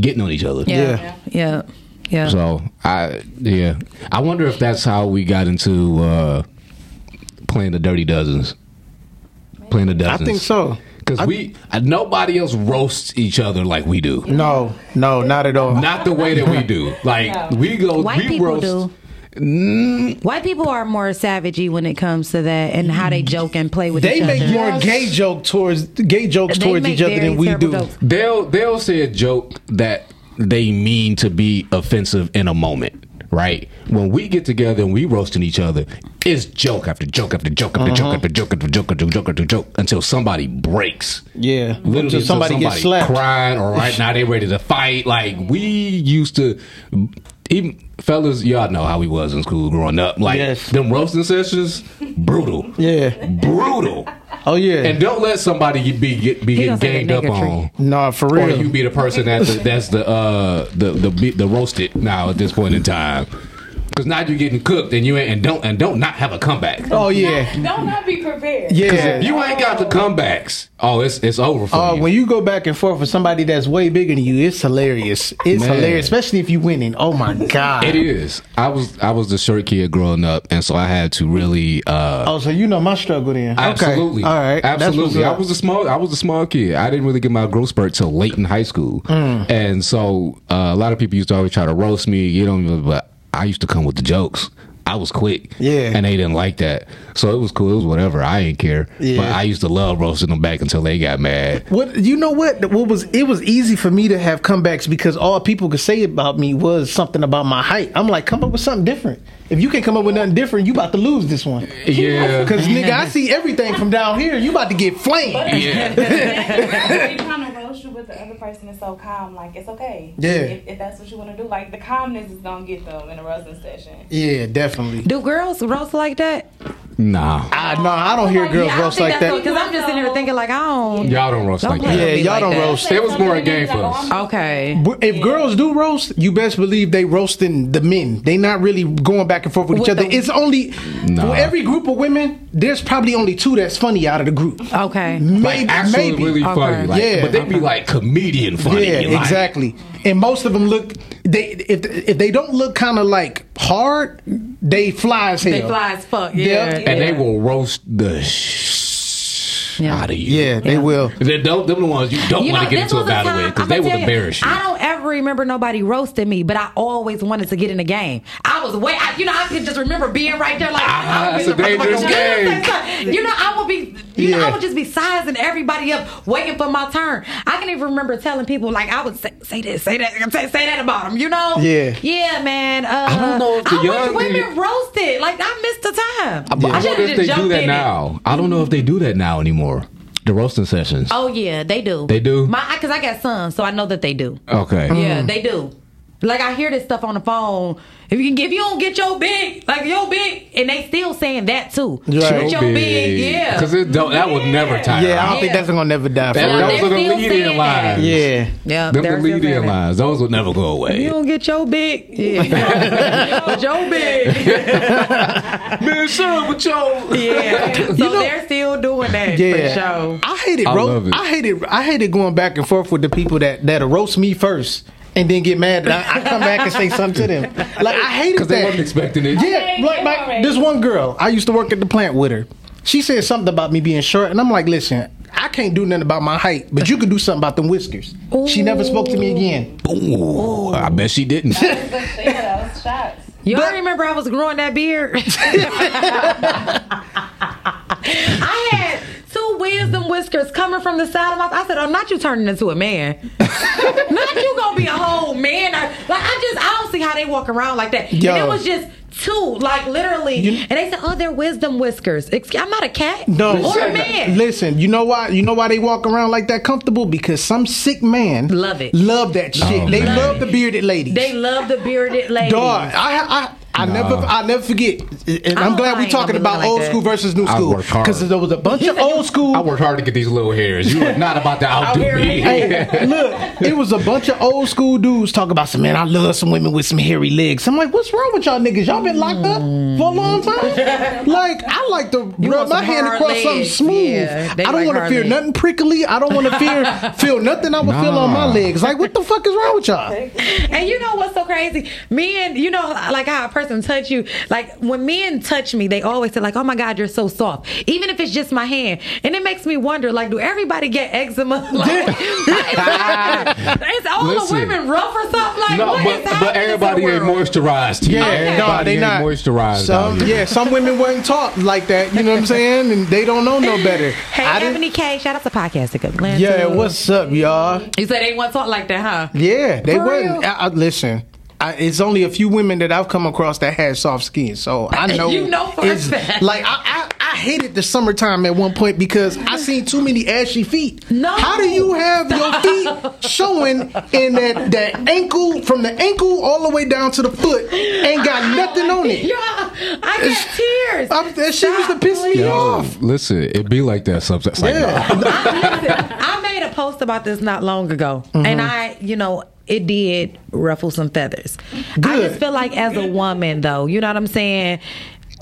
getting on each other. Yeah. Yeah. Yeah. So I yeah, I wonder if that's how we got into uh, playing the Dirty Dozens. Playing the I think so. Because we uh, nobody else roasts each other like we do. No, no, not at all. Not the way that we do. Like we go, White we people roast. do. Mm, White people are more savagey when it comes to that and how they joke and play with They each make other. more gay joke towards gay jokes They towards each other than we do. jokes. they'll they'll say a joke that they mean to be offensive in a moment. Right when we get together and we roasting each other, it's joke after joke after joke after joke uh-huh. after joke after joke after joke after joke until somebody breaks. Yeah, Literally, until somebody, gets slapped. crying, or right now they ready to fight. Like we used to, even fellas, y'all know how he was in school growing up. Like Yes. them roasting sessions, brutal, Yeah. brutal. Oh yeah. And don't let somebody be get, be getting ganged up nigger on. Nah, for real. Or real. you be the person that the, that's the uh the the the, the roasted now at this point in time. Because now you're getting cooked and you ain't and don't and don't not have a comeback. oh yeah. Don't not be prepared. Yeah. if you ain't got the comebacks, oh, it's it's over for Uh, you. when you go back and forth with somebody that's way bigger than you, it's hilarious. It's Man. hilarious, especially if you're winning. Oh my god! It is. I was I was the short kid growing up, and so I had to really. uh Oh, so you know my struggle then? Absolutely. Okay. All right. Absolutely. I was a small. I was a small kid. I didn't really get my growth spurt till late in high school, Mm. and so uh, a lot of people used to always try to roast me. You know, but I used to come with the jokes. I was quick, Yeah. and they didn't like that. So it was cool. It was whatever. I didn't care. Yeah. But I used to love roasting them back until they got mad. What you know? What what was it was easy for me to have comebacks because all people could say about me was something about my height. I'm like, come up with something different. If you can't come up with nothing different, you about to lose this one. Yeah. Because nigga, I see everything from down here. You about to get flamed. Yeah. But the other person is so calm. Like it's okay. Yeah. If, if that's what you want to do, like the calmness is gonna get them in a roasting session. Yeah, definitely. Do girls roast like that? Nah. I no, I don't hear girls Yeah, roast like that. Because I'm just sitting here thinking like I don't. Y'all don't roast Don't like that. Yeah, y'all like don't that. roast. It was more a game for oh, us. Okay. But If girls do roast, you best believe they roasting the men. They not really going back and forth with each other. the- it's only Nah. for every group of women. There's probably only two that's funny out of the group. Okay. Maybe, Like actually maybe. really Okay. funny. Like, Yeah. But they'd be like comedian funny. Yeah, like- exactly. And most of them look they if if they don't look kind of like hard, they fly as hell. They fly as fuck. Yeah. Yeah. And they will roast the sh- Yeah. out of you. Yeah, they will. They don't, them the ones you don't You want know, to get into a battle time- with because they will tell you, embarrass you. I don't ever remember nobody roasting me, but I always wanted to get in the game. I was way, I, you know, I could just remember being right there, like, Ah, I'm it's a dangerous motherfucker- game. you know, I would be, you know, I would just be sizing everybody up, waiting for my turn. I can even remember telling people like I would say, say this, say that, say, say that about them. You know? Yeah. Yeah, man. Uh, I don't know if the I young women lady- roasted. Like I missed the time. I, I should've wonder if they do that in it. now. I don't know if they do that now anymore. The roasting sessions. Oh yeah, they do. They do? My because I got sons, so I know that they do. Okay. Yeah, mm. they do. Like I hear this stuff on the phone. If you can give if you don't get your big, like your big, and they still saying that too. Get your big, yeah. Because it don't. that would never tire. Yeah, I don't out. think that's gonna never die. For That, real. those are the lead-in lines. Yeah, yeah. Them they're the still lead-in saying lines. Those will never go If you don't get your big, yeah. but your big, Man, sir, but yo. yeah. So they're still doing that Yeah, for sure. I hate it, I bro. love it. I hate it. I hate it going back and forth with the people that that roast me first and then get mad that I, I come back and say something to them. Like I hated that. Because they that. wasn't expecting it. Yeah, like, like this one girl. I used to work at the plant with her. She said something about me being short, and I'm like, listen, I can't do nothing about my height, but you can do something about them whiskers. She never spoke to me again. Ooh, I bet she didn't. You all remember I was growing that beard? I had two wisdom whiskers coming from the side of my. I said, "Oh, not you turning into a man. not you gonna be a whole man. I, like I just, I don't see how they walk around like that. Yo. And it was just two, like literally. You- and they said, "Oh, they're wisdom whiskers. Excuse, I'm not a cat No, or a man." Listen, you know why? You know why they walk around like that comfortable? Because some sick man Love it. love that shit. Oh, they man. love the bearded ladies. They love the bearded ladies. Dog, I, I, I Nah. never, I never forget. And oh, I I'm glad we're talking about like old that. school versus new school because there was a bunch of old school. I worked hard to get these little hairs. You are not about to outdo here, me. Hey, look, it was a bunch of old school dudes talking about some man. I love some women with some hairy legs. I'm like, what's wrong with y'all niggas? Y'all been locked up for a long time. Mm. Like, I like to You rub my hand hard across something smooth. Yeah, I don't like want to hard feel legs. nothing prickly. I don't want to fear feel nothing I would feel on my legs. Like, what the fuck is wrong with y'all? And you know what's so crazy? Me and you know, like how a person touch you. Like when men touch me, they always say like, "Oh my God, you're so soft." Even if it's just my hand, and it makes me wonder, like, do everybody get eczema? Like, is all Listen. the women rough or something? Like, No, what but, is but happening to everybody the ain't moisturized. Yeah, everybody no, they ain't not moisturized. Some, yeah, some women weren't taught like that. You know what I'm saying? And they don't know no better. Hey, I didn't- Ebony K, shout out to podcast at Glenn. yeah, too. what's up, y'all? You said they want talk like that, huh? Yeah, they For wouldn't. I, I, listen, I, it's only a few women that I've come across that had soft skin, so I know. You know for a it's- fact. Like I, I, I hated the summertime at one point because I seen too many ashy feet. No. how do you have your feet showing in that that ankle from the ankle all the way down to the foot, ain't got nothing on it? Yeah, I get tears. I'm, that shit used to piss me Yo, off. listen, it be like that sometimes. Like, Yeah. I, listen, I made a post about this not long ago, Mm-hmm. and I, you know, it did ruffle some feathers. I Good. just feel like as a woman, though, you know what I'm saying.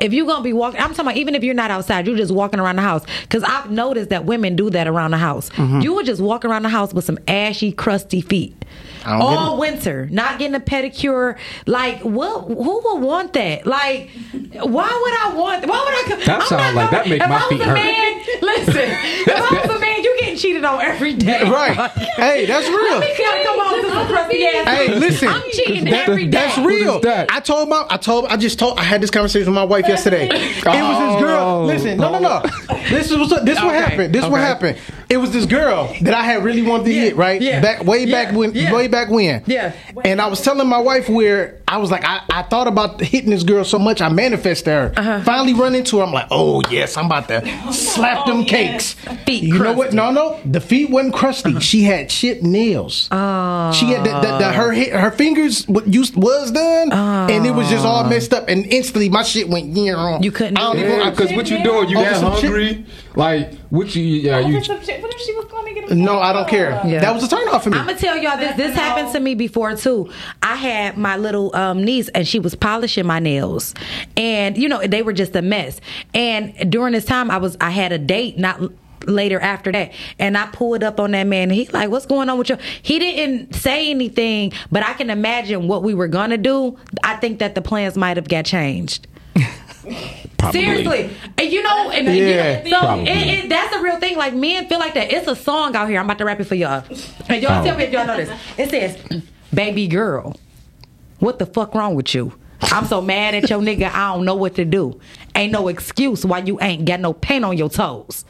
If you're gonna be walking, I'm talking about even if you're not outside, you're just walking around the house. Because I've noticed that women do that around the house. Mm-hmm. You would just walk around the house with some ashy, crusty feet. I get All winter, not getting a pedicure. Like, what? Who would want that? Like, why would I want? Why would I? co- That I'm sound like that gonna- make if my I was feet a hurt. Man, listen, if I was a man, you getting cheated on every day. Right. Hey, that's real. Let me gotta come on to some crusty ass. Hey, listen. I'm cheating That- every day. That's real. that? I told my, I told, I just told, I had this conversation with my wife yesterday. It was this girl. Oh. Listen, no, no, no. This is what's, this what happened. This what happened. It was this girl that I had really wanted to Yeah, hit, right? yeah, Back way back yeah, when, yeah. way back when. Yeah. And I was telling my wife where I was like, I, I thought about hitting this girl so much, I manifested her. Uh-huh. Finally run into her. I'm like, oh yes, I'm about to slap them cakes. Feet you know what? No, no, the feet wasn't crusty. She had chipped nails. Oh. She had the, the, the, her hi- her fingers what used was done, and it was just all messed up. And instantly, my shit went. You know, You couldn't I don't even. Yeah, because what you doing? You got that some shit- hungry? Like, what you? Yeah, you. What if she was going to get a No, I don't care. Yeah. That was a turn off for me. I'm gonna tell y'all this. This happened to me before too. I had my little um, niece, and she was polishing my nails, and you know they were just a mess. And during this time, I was I had a date not later after that, and I pulled up on that man. And he like, "What's going on with you?" He didn't say anything, but I can imagine what we were gonna do. I think that the plans might have got changed. Probably. Seriously, and you know, and Yeah. so it, it, that's the real thing. Like men feel like that. It's a song out here. I'm about to rap it for y'all. And y'all Oh. tell me if y'all know this. It says, "Baby girl, what the fuck wrong with you? I'm so mad at your nigga. I don't know what to do. ain't no excuse why you ain't got no paint on your toes.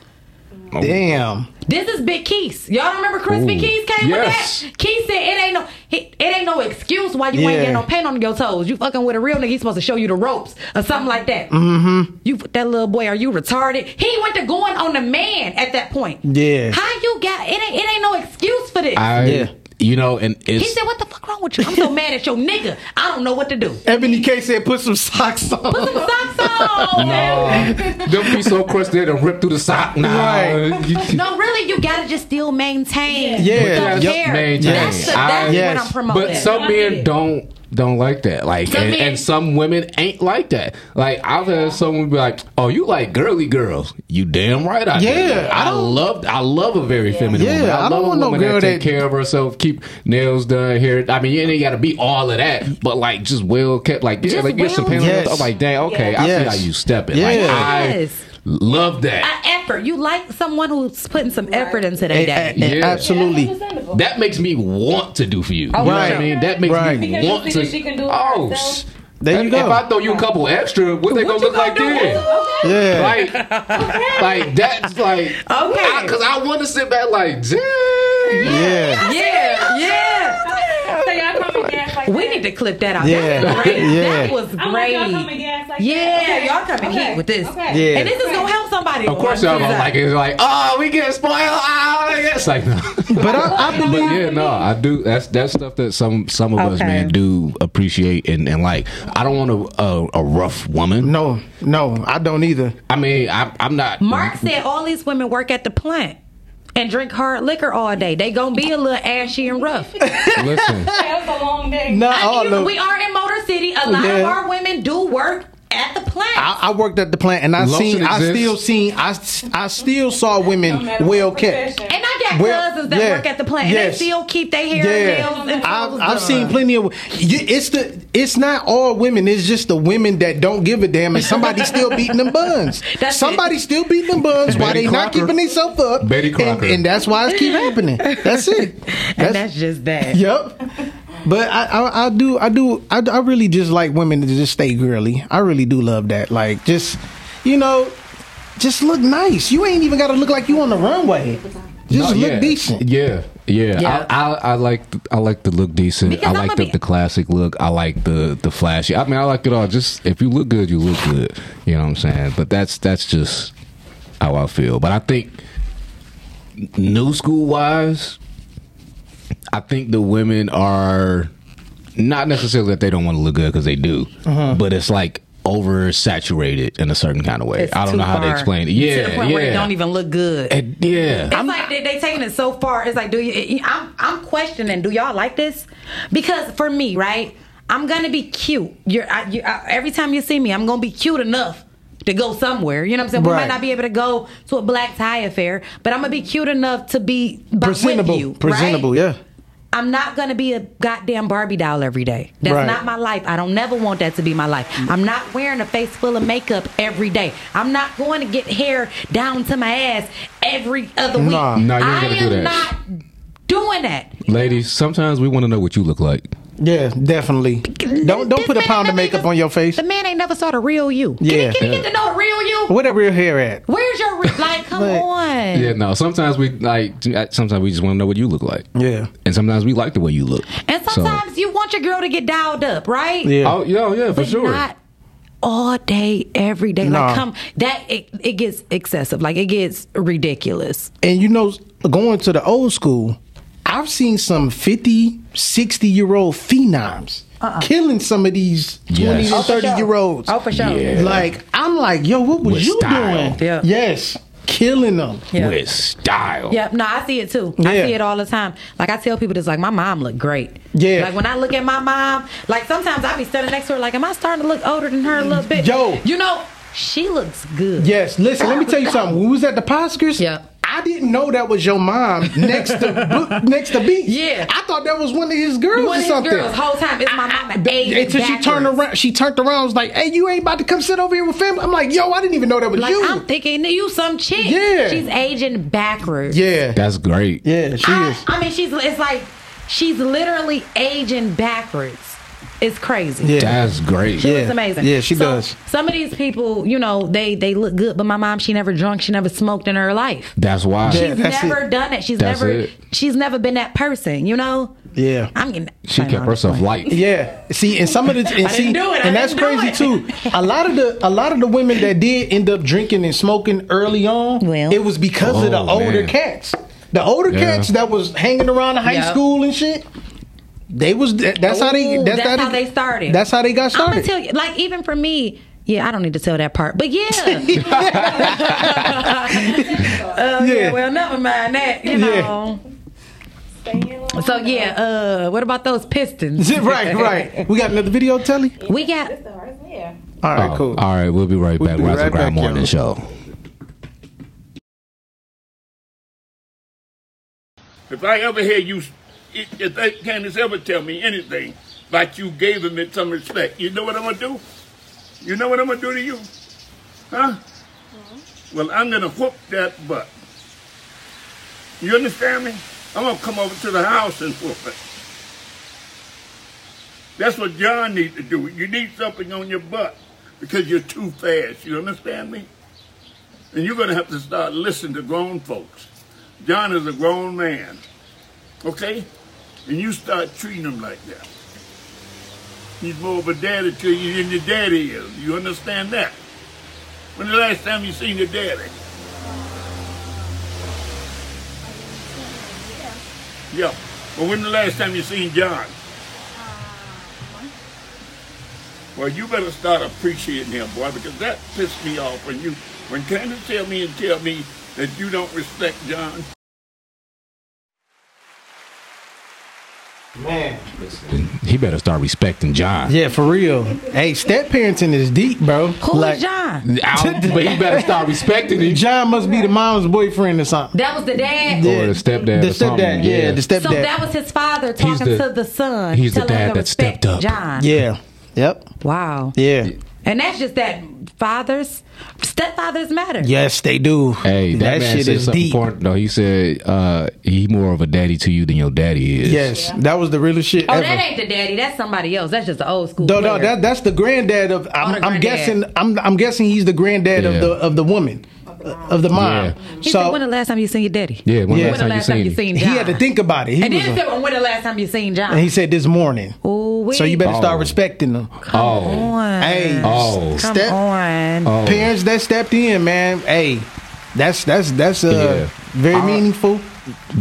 Damn. This is Big Keys. Y'all remember Crispy Ooh. Keys came Yes. with that? Keys said it ain't no it, it ain't no excuse why you ain't Yeah. got no paint on your toes. You fucking with a real nigga, he's supposed to show you the ropes or something like that. Mm-hmm. You that little boy, are you retarded? He went to going on the man at that point. Yeah. How you got it ain't it ain't no excuse for this. I, you know, and he said, What the fuck wrong with you? I'm so mad at your nigga. I don't know what to do. Ebony K said, "Put some socks on." Put some socks on. no, them be so crushed they done rip through the sock. Nah, Right. No, really, you gotta just still maintain. Yeah. Don't Yep. care. Maintain. That's, the, that's I- what I'm promoting. But some men don't don't like that. Like and, and some women ain't like that. Like I've had someone be like, "Oh, you like girly girls? You damn right I do. Yeah, I I, love I love a very feminine Yeah, woman. I, I love don't a want no woman girl that take care of herself, keep nails done, hair. I mean, you ain't got to be all of that, but like just well kept. Like yeah, like get some pants. Yes. I'm like, dang, okay, I see how you stepping. Like Yeah. I Yes. Love that. An effort. You like someone who's putting some effort into their day. eh, eh, Yeah. Absolutely. That makes me want to do for you. Oh, you know right. what I mean? That makes Right. me Because want to. she can do it oh, herself? There you if, go. if I throw you a couple extra, what they gonna look like gonna do? then? Yeah. Like, like that's like Okay. Because I, want to sit back like, damn. Yeah. Yeah, yeah. So y'all call me gas like We that? need to clip that out. Yeah. That was great. Yeah. That was I'm like, y'all call me gas like Yeah, that? Okay. y'all come in Okay. heat with this. Okay. Yeah. And this is gonna help somebody. Of course, y'all gonna like it. It's like, oh, we get spoiled. Oh, it's like, no. But I, I But believe. yeah, no, I do. That's that's stuff that some some of us man do appreciate and, and like. I don't want a, a a rough woman. No, no, I don't either. I mean, I, I'm not. Mark said all these women work at the plant and drink hard liquor all day. They gonna be a little ashy and rough. Listen, That was a long day. Not I all mean, we are in Motor City. A lot of our women do work at the plant. I, I worked at the plant, and I Lotion seen. I still seen. I, I still saw women matter well kept. and I got Well, cousins that yeah, work at the plant. And yes. they still keep their hair Yeah, and nails and I've, I've seen plenty of. It's the. It's not all women. It's just the women that don't give a damn, and somebody still beating them buns. That's somebody still beating them buns while Betty they not keeping themselves up. Betty and, Crocker. and that's why it keep happening. That's it. and that's just that. Yep. But I, I, I do, I do, I, I really just like women to just stay girly. I really do love that. Like, just, you know, just look nice. You ain't even got to look like you on the runway. Just No, look yeah. decent. Yeah, yeah. Yeah. I, I, I like the, I like the look decent. Because I I'm like the, be- the classic look. I like the the flashy. I mean, I like it all. Just if you look good, you look good. You know what I'm saying? But that's that's just how I feel. But I think new school wise, I think the women are not necessarily that they don't want to look good because they do, Uh-huh. but it's like oversaturated in a certain kind of way. It's I don't too know how to explain it. Yeah, to the point yeah. where it don't even look good. And- yeah. It's like they, they taking it so far. It's like, do you? I'm I'm questioning. Do y'all like this? Because for me, right, I'm gonna be cute. You're I, you, I, every time you see me, I'm gonna be cute enough to go somewhere. You know what I'm saying? We Right. might not be able to go to a black tie affair, but I'm gonna be cute enough to be Presentable. With you, Presentable, right? yeah. I'm not gonna be a goddamn Barbie doll every day. That's Right. not my life. I don't never want that to be my life. I'm not wearing a face full of makeup every day. I'm not going to get hair down to my ass every other week. Nah. No, you ain't I gonna do that. not doing that. Ladies, sometimes we want to know what you look like. Yeah, definitely. Don't don't This put a pound of makeup even- on your face. The man ain't never saw the real you. Can, Yeah. he, can he get to know the real you? Where that real hair at? Where's your re- like? Come Like- on. Yeah, no. Sometimes we like. Sometimes we just want to know what you look like. Yeah. And sometimes we like the way you look. And So- sometimes you want your girl to get dialed up, right? Yeah. Oh, yeah, oh, yeah, for but sure. not all day, every day. Nah. Like, come that it, it gets excessive. Like it gets ridiculous. And you know, going to the old school, I've seen some 50, 60 year old phenoms uh-uh. killing some of these 20 Yes. to Oh, 30 sure. year olds. Oh, for sure. Yeah. Like, I'm like, yo, what was With you style. doing? Yeah. Yes. Killing them. Yeah. With style. Yeah, no, I see it too. I see it all the time. Like I tell people, this like my mom looked great. Yeah. Like when I look at my mom, like sometimes I be standing next to her, like, am I starting to look older than her a little bit? Yo. you know, she looks good. Yes, listen, let me tell you something. When we was at the Oscars, Yeah. I didn't know that was your mom next to next to Beats. Yeah. I thought that was one of his girls One or his something. girls, whole time it's my mama. aging Until she turned around, she turned around, was like, "Hey, you ain't about to come sit over here with family." I'm like, "Yo, I didn't even know that was Like you." I'm thinking you some chick. Yeah. she's aging backwards. yeah, That's great. yeah, she I, is. I mean, she's it's like she's literally aging backwards. Is crazy. Yeah. That's great. She looks amazing. Yeah, she So, does. Some of these people, you know, they they look good, but my mom, she never drunk, she never smoked in her life. That's why. She's never done it. She's That's never it. she's never been that person, you know? Yeah. I'm getting She kept herself light. Yeah. See, and some of the and I didn't see, do it. I and that's crazy too. A lot of the a lot of the women that did end up drinking and smoking early on, it was because of the Oh, older man. cats. The older Yeah. cats that was hanging around the high Yep. school and shit. They was that- that's how they Ooh, that's, how they started. That's how they got started. I'm started. gonna tell you, like even for me, yeah, I don't need to tell that part, but yeah. Oh yeah. Well, never mind that. You Yeah. know. So yeah, uh, what about those Pistons? right, right. We got another video, Telly. We got. All right, Oh, cool. All right, we'll be right We'll back. be Rise right and Grind back, Morning y'all. Show. If I ever hear you, if they Candace ever tell me anything like you gave him it some respect, you know what I'm gonna do? You know what I'm gonna do to you? Huh? Hmm? Well, I'm gonna whoop that butt. You understand me? I'm gonna come over to the house and whoop it. That's what John needs to do. You need something on your butt because you're too fast. You understand me? And you're gonna have to start listening to grown folks. John is a grown man. Okay? And you start treating him like that. He's more of a daddy to you than your daddy is. You understand that? When the last time you seen your daddy? Yeah. Well, when the last time you seen John? Uh, well, you better start appreciating him, boy, because that pissed me off when you, when Candace tell me and tell me that you don't respect John. Man. He better start respecting John. Yeah, for real. Hey, step parenting is deep, bro. Who is John? I don't- but he better start respecting him. John must be the mom's boyfriend or something. That was the dad. Or the stepdad. The or something. stepdad, yeah, the stepdad. So that was his father talking the- to the son. he's the telling him dad to that stepped up. John. Yeah. Yep. Wow. Yeah. And that's just that fathers, stepfathers matter. Yes, they do. Hey, that, that shit is deep. important. though. he said uh, he more of a daddy to you than your daddy is. Yes, that was the realest shit Oh, ever. that ain't the daddy. That's somebody else. That's just the old school. No, no, that that's the granddad of. I'm, the I'm granddad. guessing. I'm I'm guessing he's the granddad Yeah. of the of the woman, of the mom. Yeah. He So said, when the last time you seen your daddy? Yeah, when the Yeah. last time you seen him? seen he had to think about it. He and then he a- said, when the last time you seen John? and he said this morning. Ooh, So you better start Oh. respecting them. Oh. on. Hey, Oh. Come step on. Oh. parents that stepped in, man. Hey, that's that's that's uh Yeah. very Uh, meaningful.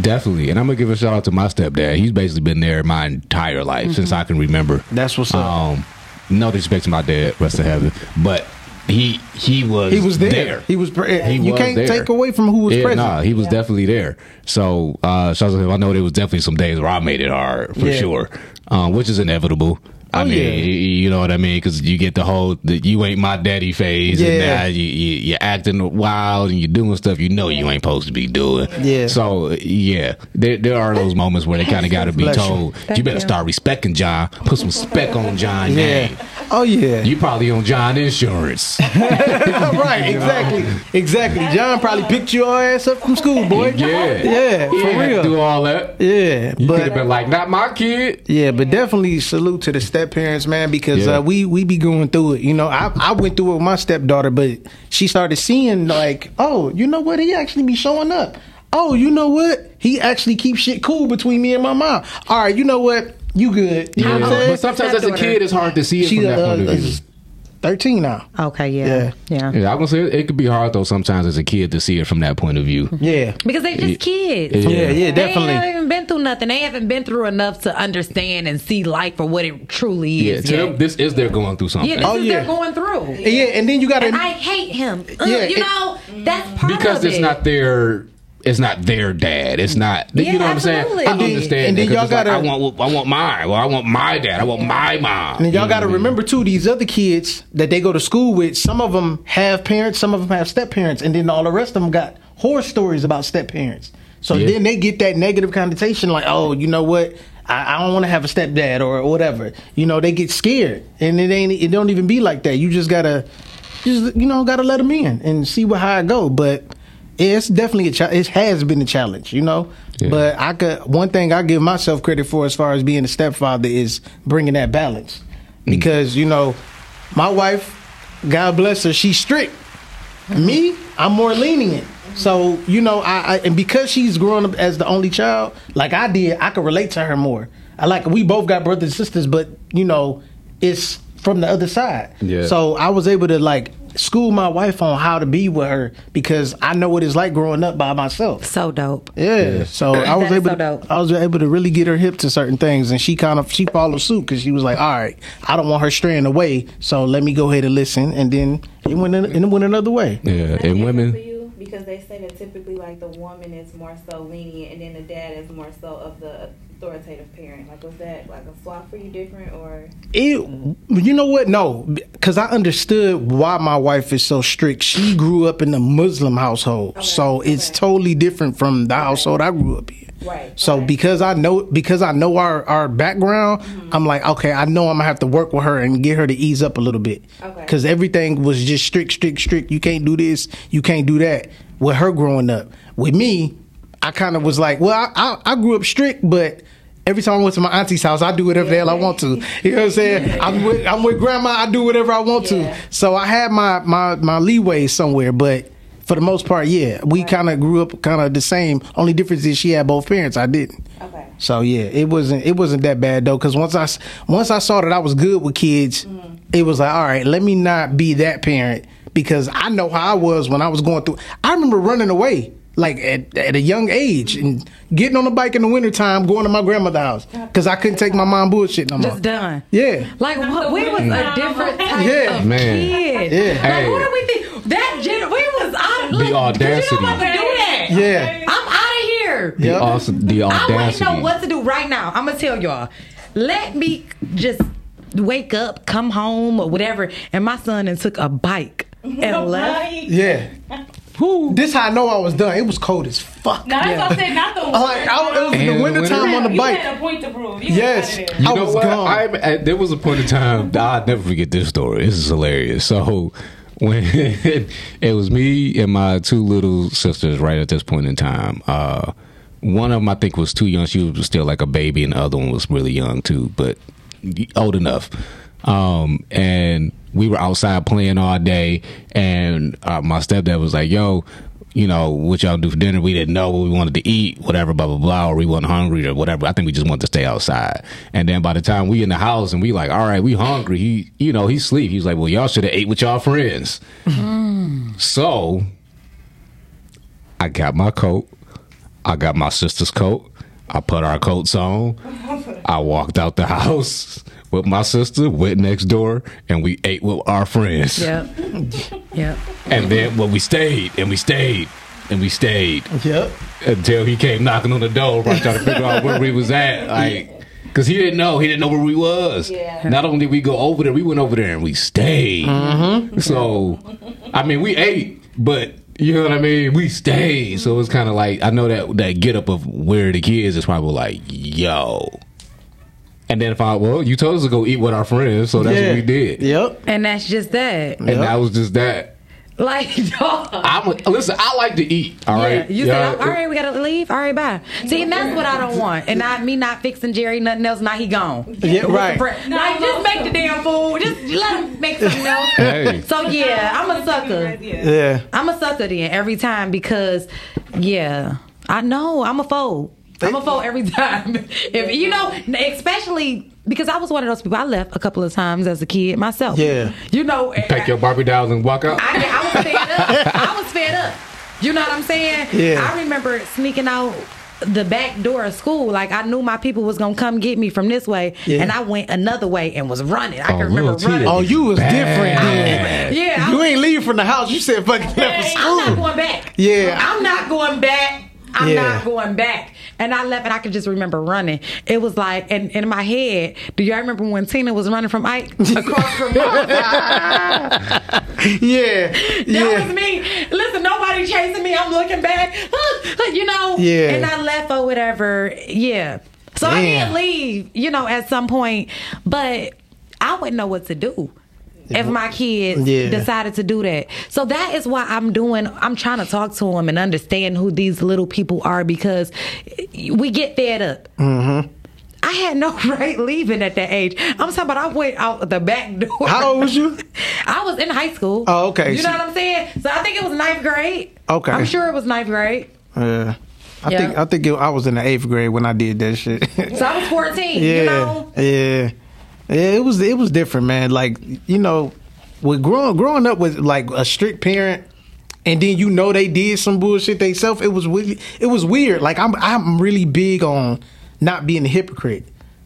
Definitely. And I'm going to give a shout out to my stepdad. He's basically been there my entire life since I can remember. That's what's up. Um, no disrespect to my dad, rest of heaven. But he he was He was there. He was. Pre- He you was can't there. take away from who was yeah, present. Nah, he was definitely there. So, uh, shout out to him. I know there was definitely some days where I made it hard for Yeah. sure, um, which is inevitable. I Oh, mean, yeah. you know what I mean? Because you get the whole the, "you ain't my daddy" phase, and now you, you, you're acting wild and you're doing stuff you know you ain't supposed to be doing. Yeah. So, yeah, there there are those moments where they kind of got to be Bless you. told, "You better start respecting John. Put some spec on John Yeah. name. Oh yeah. You probably on John insurance." right. Exactly. Exactly. John probably picked your ass up from school, boy. Yeah. Yeah. He For real. do all that. Yeah. You could have But been like, "Not my kid." yeah, but definitely salute to the step parents, man, because Yeah. uh, we we be going through it. You know, I I went through it with my stepdaughter, but she started seeing like, oh, you know what? He actually be showing up. Oh, you know what? He actually keeps shit cool between me and my mom. All right, you know what? You good? You know what I'm saying? But sometimes as a kid, it's hard to see it She from that uh, point of view. thirteen now. Okay, yeah. Yeah. Yeah. Yeah, I'm gonna say it, it could be hard though sometimes as a kid to see it from that point of view. Yeah. Because they just kids. Yeah, yeah, yeah, definitely. They haven't even been through nothing. They haven't been through enough to understand and see life for what it truly Yeah, is. to yet. them, this is they're going through something. Yeah, this Oh, is yeah. they're going through. Yeah, and then you gotta I hate him. Yeah, you it- know, that's part because of it's not their it's not their dad. It's not Yeah, you know what I'm saying. I understand. and then y'all it's like, gotta- I want I want mine. Well, I want my dad. I want my mom. And You y'all know got to what I mean? remember too, these other kids that they go to school with, some of them have parents, some of them have step parents, and then all the rest of them got horror stories about step parents. So Yeah. then they get that negative connotation, like, oh, you know what? I, I don't want to have a stepdad or whatever. You know, they get scared, and it ain't. It don't even be like that. You just gotta, just you know, gotta let them in and see what how it go. But it's definitely a it has been a challenge, you know. Yeah. But I could one thing I give myself credit for as far as being a stepfather is bringing that balance. Mm. because you know my wife, God bless her, she's strict. Me, I'm more lenient. So you know, I, I and because she's growing up as the only child, like I did, I could relate to her more. I like we both got brothers and sisters, but you know, it's from the other side. Yeah. So I was able to like school my wife on how to be with her because I know what it's like growing up by myself. So dope. Yeah. So I was That is able so to, I was able to really get her hip to certain things and she kind of she followed suit cuz she was like, "All right, I don't want her straying away, so let me go ahead and listen." And then it went in, it went another way. Yeah, and women because they say that typically like the woman is more so lenient and then the dad is more so of the authoritative parent. Like was that like a swap for you different or It, you know what? No, because I understood why my wife is so strict. She grew up in a Muslim household, so it's totally different from the household I grew up in. Right. So because I know because I know our our background, Mm-hmm. I'm like, okay, I know I'm gonna have to work with her and get her to ease up a little bit. Okay. Because everything was just strict, strict, strict. You can't do this. You can't do that. With her growing up, with me, I kind of was like, well, I, I I grew up strict, but. Every time I went to my auntie's house, I do whatever the hell I want to. You know what I'm saying? I'm with I'm with grandma. I do whatever I want to. So I had my my my leeway somewhere, but for the most part, yeah, we kind of grew up kind of the same. Only difference is she had both parents. I didn't. Okay. So yeah, it wasn't it wasn't that bad though. Because once I once I saw that I was good with kids, Mm. it was like, all right, let me not be that parent because I know how I was when I was going through. I remember running away like at, at a young age and getting on a bike in the wintertime, going to my grandmother's house because I couldn't take my mom bullshit no more. Just done. Yeah. Like what? We was a mm. different type Yeah. of Man. kid. Yeah. Like Hey. what do we think? That gen- we was out. The Look, You audacity. know I'm about to do that. Yeah. I'm out of here. the, awesome, the audacity I wouldn't know what to do right now. I'm gonna tell y'all. Let me just wake up, come home, or whatever, and my son and took a bike and left. Yeah. This how I know I was done. It was cold as fuck. No, that's what I said, not the Like, I, it was And the the wintertime winter- on the you bike. had a point to prove. You Yes. You. I know was what? gone. I, I, there was a point in time I'll never forget this story. This is hilarious. So when it was me and my two little sisters right at this point in time, uh, one of them I think was too young. She was still like a baby, and the other one was really young too, but old enough. Um, and we were outside playing all day, and uh, my stepdad was like, "Yo." You know what y'all do for dinner? We didn't know what we wanted to eat, whatever, blah blah blah, or we weren't hungry or whatever. I think we just wanted to stay outside. And then by the time we in the house and we like, all right, we hungry. He, you know, he sleep. He's like, well, y'all should have ate with y'all friends. So I got my coat. I got my sister's coat. I put our coats on. I walked out the house with my sister, went next door, and we ate with our friends. Yep. Yep. And then well, we stayed and we stayed and we stayed Yep. until he came knocking on the door, right, trying to figure out where we was at, like. Cause he didn't know, he didn't know where we was. Yeah. Not only did we go over there, we went over there and we stayed. Mm-hmm. So, I mean, we ate, but you know what I mean. We stayed, so it's kind of like I know that that get up of where the kids is probably like, yo. And then if I well, you told us to go eat with our friends, so that's Yeah. what we did. Yep. And that's just that. And that was just that. Like, dog. I'm a, listen. I like to eat. All right. Yeah, you Yeah. said, all right, we gotta leave. All right, bye. See, and that's what I don't want. And not me not fixing Jerry nothing else. Now he gone. Yeah, right. No, like, just make the damn food. Just let him make something else. Hey. So yeah, I'm a sucker. Yeah. I'm a sucker then every time because, yeah, I know I'm a fold. I'm a fold every time. If you know, especially because I was one of those people. I left a couple of times as a kid myself. Yeah. You know, Pack your Barbie dolls and walk out. I, I was fed up. I was fed up. You know what I'm saying? Yeah. I remember sneaking out the back door of school. Like I knew my people was gonna come get me from this way, Yeah. and I went another way and was running. I Oh, can remember little running. Oh, you was Bad. different then. Yeah, You ain't leave from the house. You said fucking left for Hey, I'm not going back. Yeah. I'm not going back. I'm Yeah. not going back. And I left and I could just remember running. It was like, and in my head, do y'all remember when Tina was running from Ike across from Yeah. That Yeah. was me. Listen, nobody chasing me. I'm looking back. Look, look, you know? Yeah. And I left or whatever. Yeah. So I Damn. didn't leave, you know, at some point. But I wouldn't know what to do. If my kids Yeah. decided to do that. So that is why I'm doing, I'm trying to talk to them and understand who these little people are because we get fed up. Mm-hmm. I had no right leaving at that age. I'm talking about I went out the back door. How old was you? I was in high school. Oh, okay. You know what I'm saying? So I think it was ninth grade. Okay. I'm sure it was ninth grade. Yeah. I Yeah. think I think it, I was in the eighth grade when I did that shit. So I was 14. yeah, You know. yeah, yeah. It was it was different, man. Like you know, with growing growing up with like a strict parent, and then you know they did some bullshit themselves. It was really it was weird. Like I'm I'm really big on not being a hypocrite.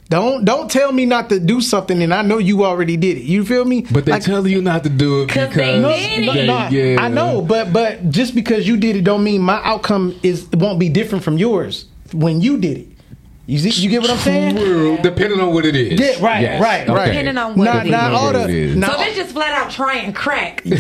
Don't don't tell me not to do something and I know you already did it. You feel me? But they tell you not to do it because they No, did it. no, yeah. I know, but but just because you did it don't mean my outcome is won't be different from yours when you did it. You see, you get what I'm saying? True, depending on what it is. Yeah, right, Yes. right, right. Depending on what Not, it not is. all What it the. is. Not, So they just flat out try and crack. right?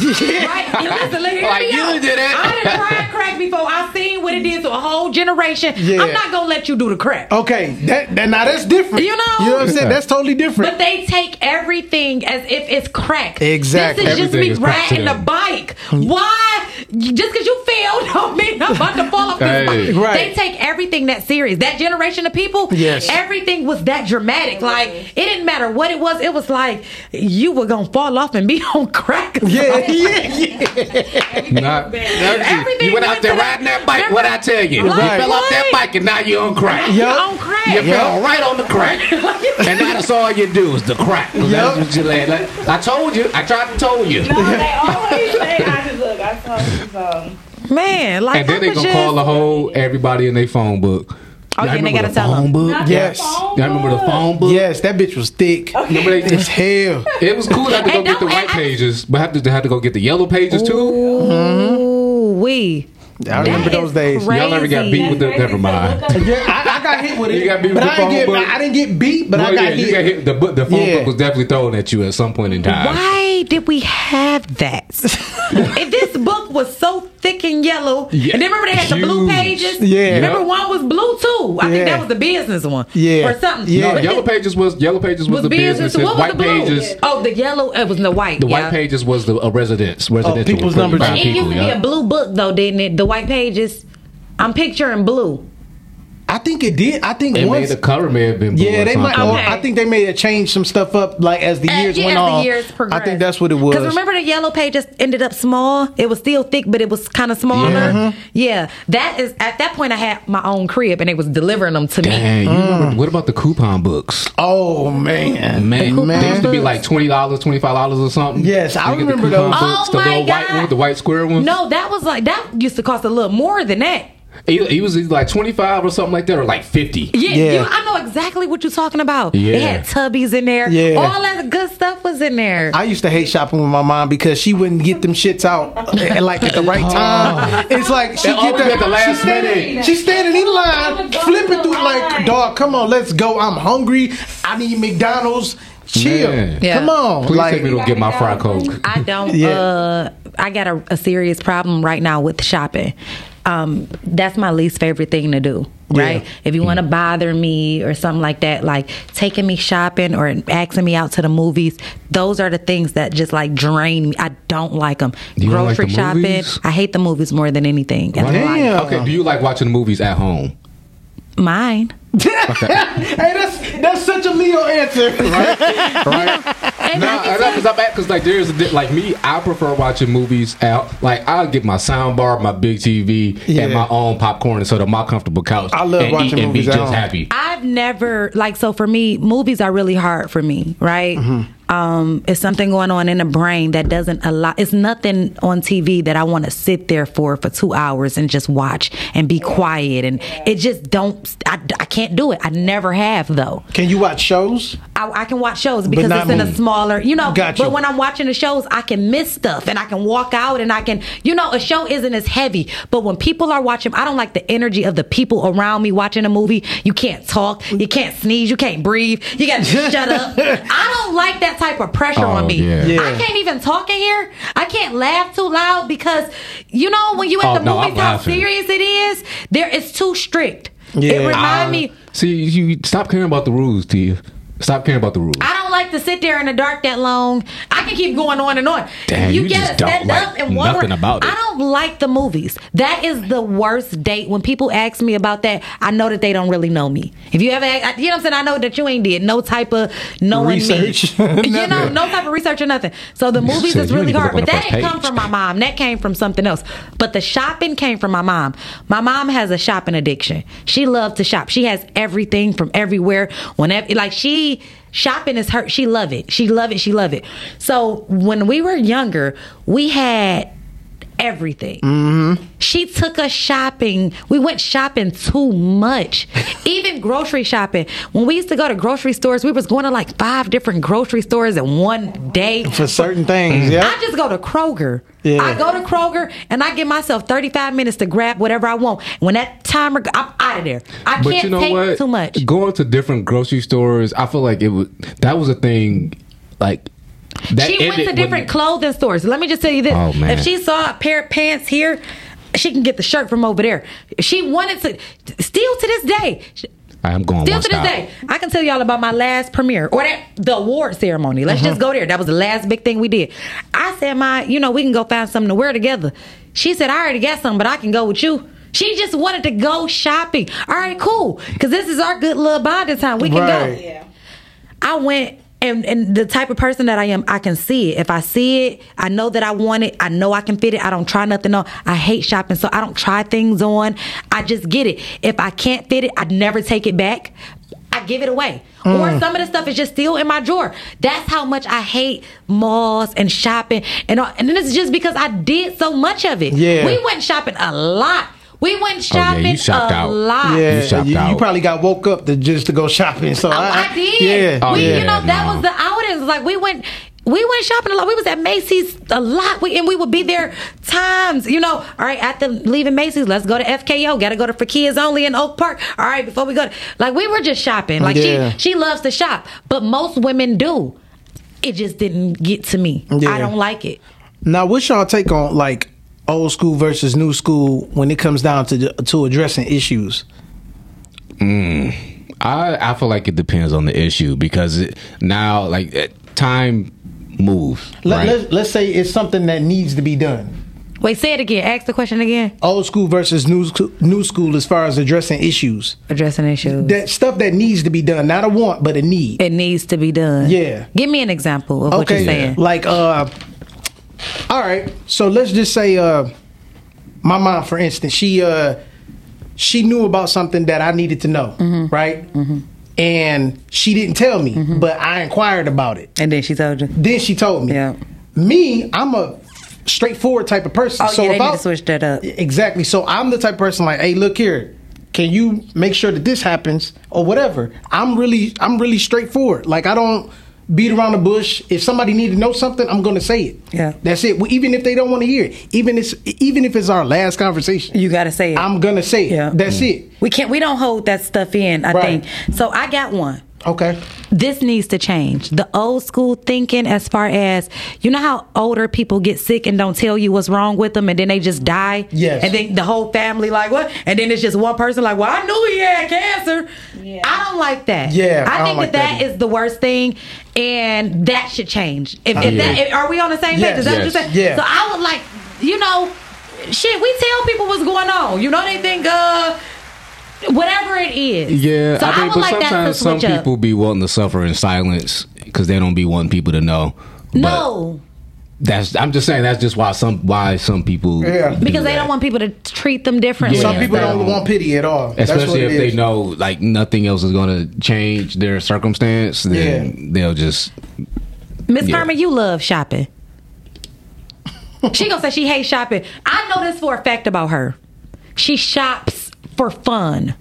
Listen, look, hear Like, me you did it. I done tried crack before. I seen what it did to a whole generation. Yeah. I'm not gonna let you do the crack. okay, that, that now that's different. You know? you know what I'm saying? That's totally different. But they take everything as if it's crack. Exactly. This is just me is riding the bike. Hmm. Why? Just because you failed don't mean I'm about to fall off this Hey. bike. Right. They take everything that serious. That generation of people, Yes. everything was that dramatic. Like it didn't matter what it was. It was like you were gonna fall off and be on crack. or yeah, yeah, yeah. Not, Everything you went out there riding that bike. Remember- What I tell you? Like You fell off that bike and now you're on crack. You're on crack. You fell right on the crack, and that's all you do is the crack. That's what you like, I told you. I tried to tell you. No, they always say, I Um, Man, like And then they was gonna just- call the whole everybody in their phone book. Oh, Y'all yeah, and they gotta the tell phone 'em. book? Not Yes. the phone Y'all remember the phone book? Yes, that bitch was thick. Remember they, As hell. it was cool. I had to go get the white I- pages, but I had to, they had to go get the yellow pages too. Ooh, we. I remember those days. crazy. Y'all never got beat with the. Never mind. Yeah, I, I got hit with it. You got beat with but the I didn't phone get. book? I didn't get beat, but I got yeah, hit. you got hit. The, book- the phone Yeah. book was definitely thrown at you at some point in time. Why did we have that? if this book was so thick and yellow, Yeah, and then remember they had the blue pages. Yeah. remember Yep. one was blue too. I Yeah. think that was the business one. Yeah. or something. Yeah. No, yellow pages was yellow pages was, was the business. businesses. What was White the blue? pages. Oh, the yellow. It was the white. The yeah. white pages was the a residence, residential. people's for numbers. It used to be a blue book though, didn't it? The white pages. I'm picturing blue. I think it did. I think They made once. the cover may have been blue yeah, or they might. Okay. I think they may have changed some stuff up like as the years yeah, went as on. the years progressed. I think that's what it was. Because remember the yellow pages ended up small. It was still thick, but it was kind of smaller. Yeah. Mm-hmm. Yeah. that is at that point I had my own crib and they was delivering them to me. Dang, you mm. remember, what about the coupon books? Oh man, Man, man. they used to be like twenty dollars, twenty five dollars or something. Yes, I You get the remember coupon those. Books, Oh the my little white God. one, the white square one. No, that was like that used to cost a little more than that. He, he was either like twenty five or something like that, or like fifty. Yeah, Yeah. You, I know exactly what you're talking about. Yeah. They had tubbies in there. Yeah. All that good stuff was in there. I used to hate shopping with my mom because she wouldn't get them shits out uh, like at the right time. It's like she They always get at the last she's standing, minute. She's standing in line, flipping through like, dog, come on, let's go. I'm hungry. I need McDonald's. Chill. Man. Yeah. Come on. Please like, take me to get my fried coke. I don't. Yeah. Uh, I got a, a serious problem right now with shopping. Um, that's my least favorite thing to do. Right? Yeah. If you want to bother me or something like that, like taking me shopping or asking me out to the movies, those are the things that just like drain me. I don't like them. You don't like Grocery the shopping. movies? I hate the movies more than anything. in life. Damn. Okay, do you like watching the movies at home? Mine. hey, that's that's such a Leo answer. right? no, because I'm because like there's a, di- like me, I prefer watching movies out. Like I'll get my sound bar, my big TV, Yeah. and my own popcorn and sit on my comfortable couch. I love and watching eat and movies be at just happy. I've never like so for me, movies are really hard for me, right? Mm-hmm. Um, it's something going on in the brain that doesn't allow. It's nothing on TV that I want to sit there for for two hours and just watch and be quiet, and it just don't. I, I can't do it. I never have though. Can you watch shows? I, I can watch shows because it's in a smaller, you know. Got you. But when I'm watching the shows, I can miss stuff and I can walk out and I can, you know, a show isn't as heavy. But when people are watching, I don't like the energy of the people around me watching a movie. You can't talk, you can't sneeze, you can't breathe, you got to shut up. I don't like that type of pressure Oh, on me. yeah. Yeah. I can't even talk in here. I can't laugh too loud because, you know, when you at Oh, the no, movies, how serious it is. There, it's too strict. Yeah. It remind Uh, me. See, you stop caring about the rules, Tia. Stop caring about the rules. I don't like to sit there in the dark that long. I can keep going on and on. Damn, you gotta just don't like up and walk nothing about it. I don't like the movies. That is the worst date. When people ask me about that, I know that they don't really know me. If you ever, you know what I'm saying, I know that you ain't did no type of knowing Research. me. you know, no type of research or nothing. So the movies Said is really hard. But that didn't come from my mom. That came from something else. But the shopping came from my mom. My mom has a shopping addiction. She loves to shop. She has everything from everywhere. Whenever, like she shopping is her. She love it. She love it. She love it. So when we were younger, we had everything. Mm-hmm. She took us shopping. We went shopping too much. Even grocery shopping. When we used to go to grocery stores, we was going to like five different grocery stores in one day. For certain things, yeah. I just go to Kroger. Yeah. I go to Kroger and I give myself 35 minutes to grab whatever I want. When that timer, I'm out of there. I but can't you know take what? too much. Going to different grocery stores, I feel like it was that was a thing. Like that she went to when- different clothing stores. Let me just tell you this: Oh, man. if she saw a pair of pants here, she can get the shirt from over there. She wanted to, still to this day. I'm going Still to this stop. day, I can tell y'all about my last premiere or that the award ceremony. Let's Uh-huh. just go there. That was the last big thing we did. I said, "My, you know, we can go find something to wear together." She said, "I already got something, but I can go with you." She just wanted to go shopping. All right, cool, because this is our good little bonding time. We can Right. go. I went and and the type of person that I am, I can see it. If I see it, I know that I want it. I know I can fit it. I don't try nothing on. I hate shopping, so I don't try things on. I just get it. If I can't fit it, I'd never take it back. I give it away. Or Mm. some of the stuff is just still in my drawer. That's how much I hate malls and shopping and all, and then it's just because I did so much of it. Yeah. We went shopping a lot. We went Oh, yeah, shopping you shopped a out. lot. Yeah, You shopped you, you probably got woke up to just to go shopping. So oh, I, I did. Yeah, oh, we, yeah. you know, that was the outings. Like we went. We went shopping a lot. We was at Macy's a lot, we, and we would be there times. You know, all right. After leaving Macy's, let's go to FKO. Got to go to for kids only in Oak Park. All right, before we go, to, like we were just shopping. Like Yeah. she, she loves to shop, but most women do. It just didn't get to me. Yeah. I don't like it. Now, what's y'all take on like old school versus new school when it comes down to to addressing issues? Mm, I I feel like it depends on the issue because it, now like eh, time moves. Let, right? let's, let's say it's something that needs to be done. Wait, say it again. Ask the question again. Old school versus new school, new school as far as addressing issues. Addressing issues. That stuff that needs to be done, not a want, but a need. It needs to be done. Yeah. Give me an example of what you're saying. Like, uh, all right. So let's just say, uh, my mom, for instance, she uh, she knew about something that I needed to know, Mm-hmm. right? And she didn't tell me, but I inquired about it. And then she told you. Then she told me. Yeah. Me, I'm a straightforward type of person. Oh, so yeah, they if need I- to switch that up. Exactly. So I'm the type of person like, hey, look here. Can you make sure that this happens or whatever? I'm really, I'm really straightforward. Like I don't beat around the bush. If somebody need to know something, I'm going to say it. Yeah. That's it. Well, Even if they don't want to hear it, even if even if it's our last conversation, You got to say it. I'm gonna say it. Yeah. That's mm. it. We can't. We don't hold that stuff in. I Right. think so. I got one. Okay. This needs to change. The old school thinking, as far as you know, how older people get sick and don't tell you what's wrong with them, and then they just die. Yes. And then the whole family like what? And then it's just one person like, well, I knew he had cancer. Yeah. I don't like that. Yeah, I I, don't think like that that that is the worst thing, and that should change. If, if Yeah. that, if- are we on the same page? Yes. Is that Yes. what you're saying? Yeah. So I would like, you know, shit. We tell people what's going on. You know, they think uh. Whatever it is, Yeah, So I mean, would but like that to sometimes some switch up. people be wanting to suffer in silence because they don't be wanting people to know. But No, that's I'm just saying that's just why some why some people Yeah. do because they that. don't want people to treat them differently. Yeah. Some people don't want pity at all. Especially if they know like nothing else is going to change their circumstance. Then they'll just Miss Yeah. Carmen, you love shopping. she gonna say she hates shopping. I know this for a fact about her. She shops for fun.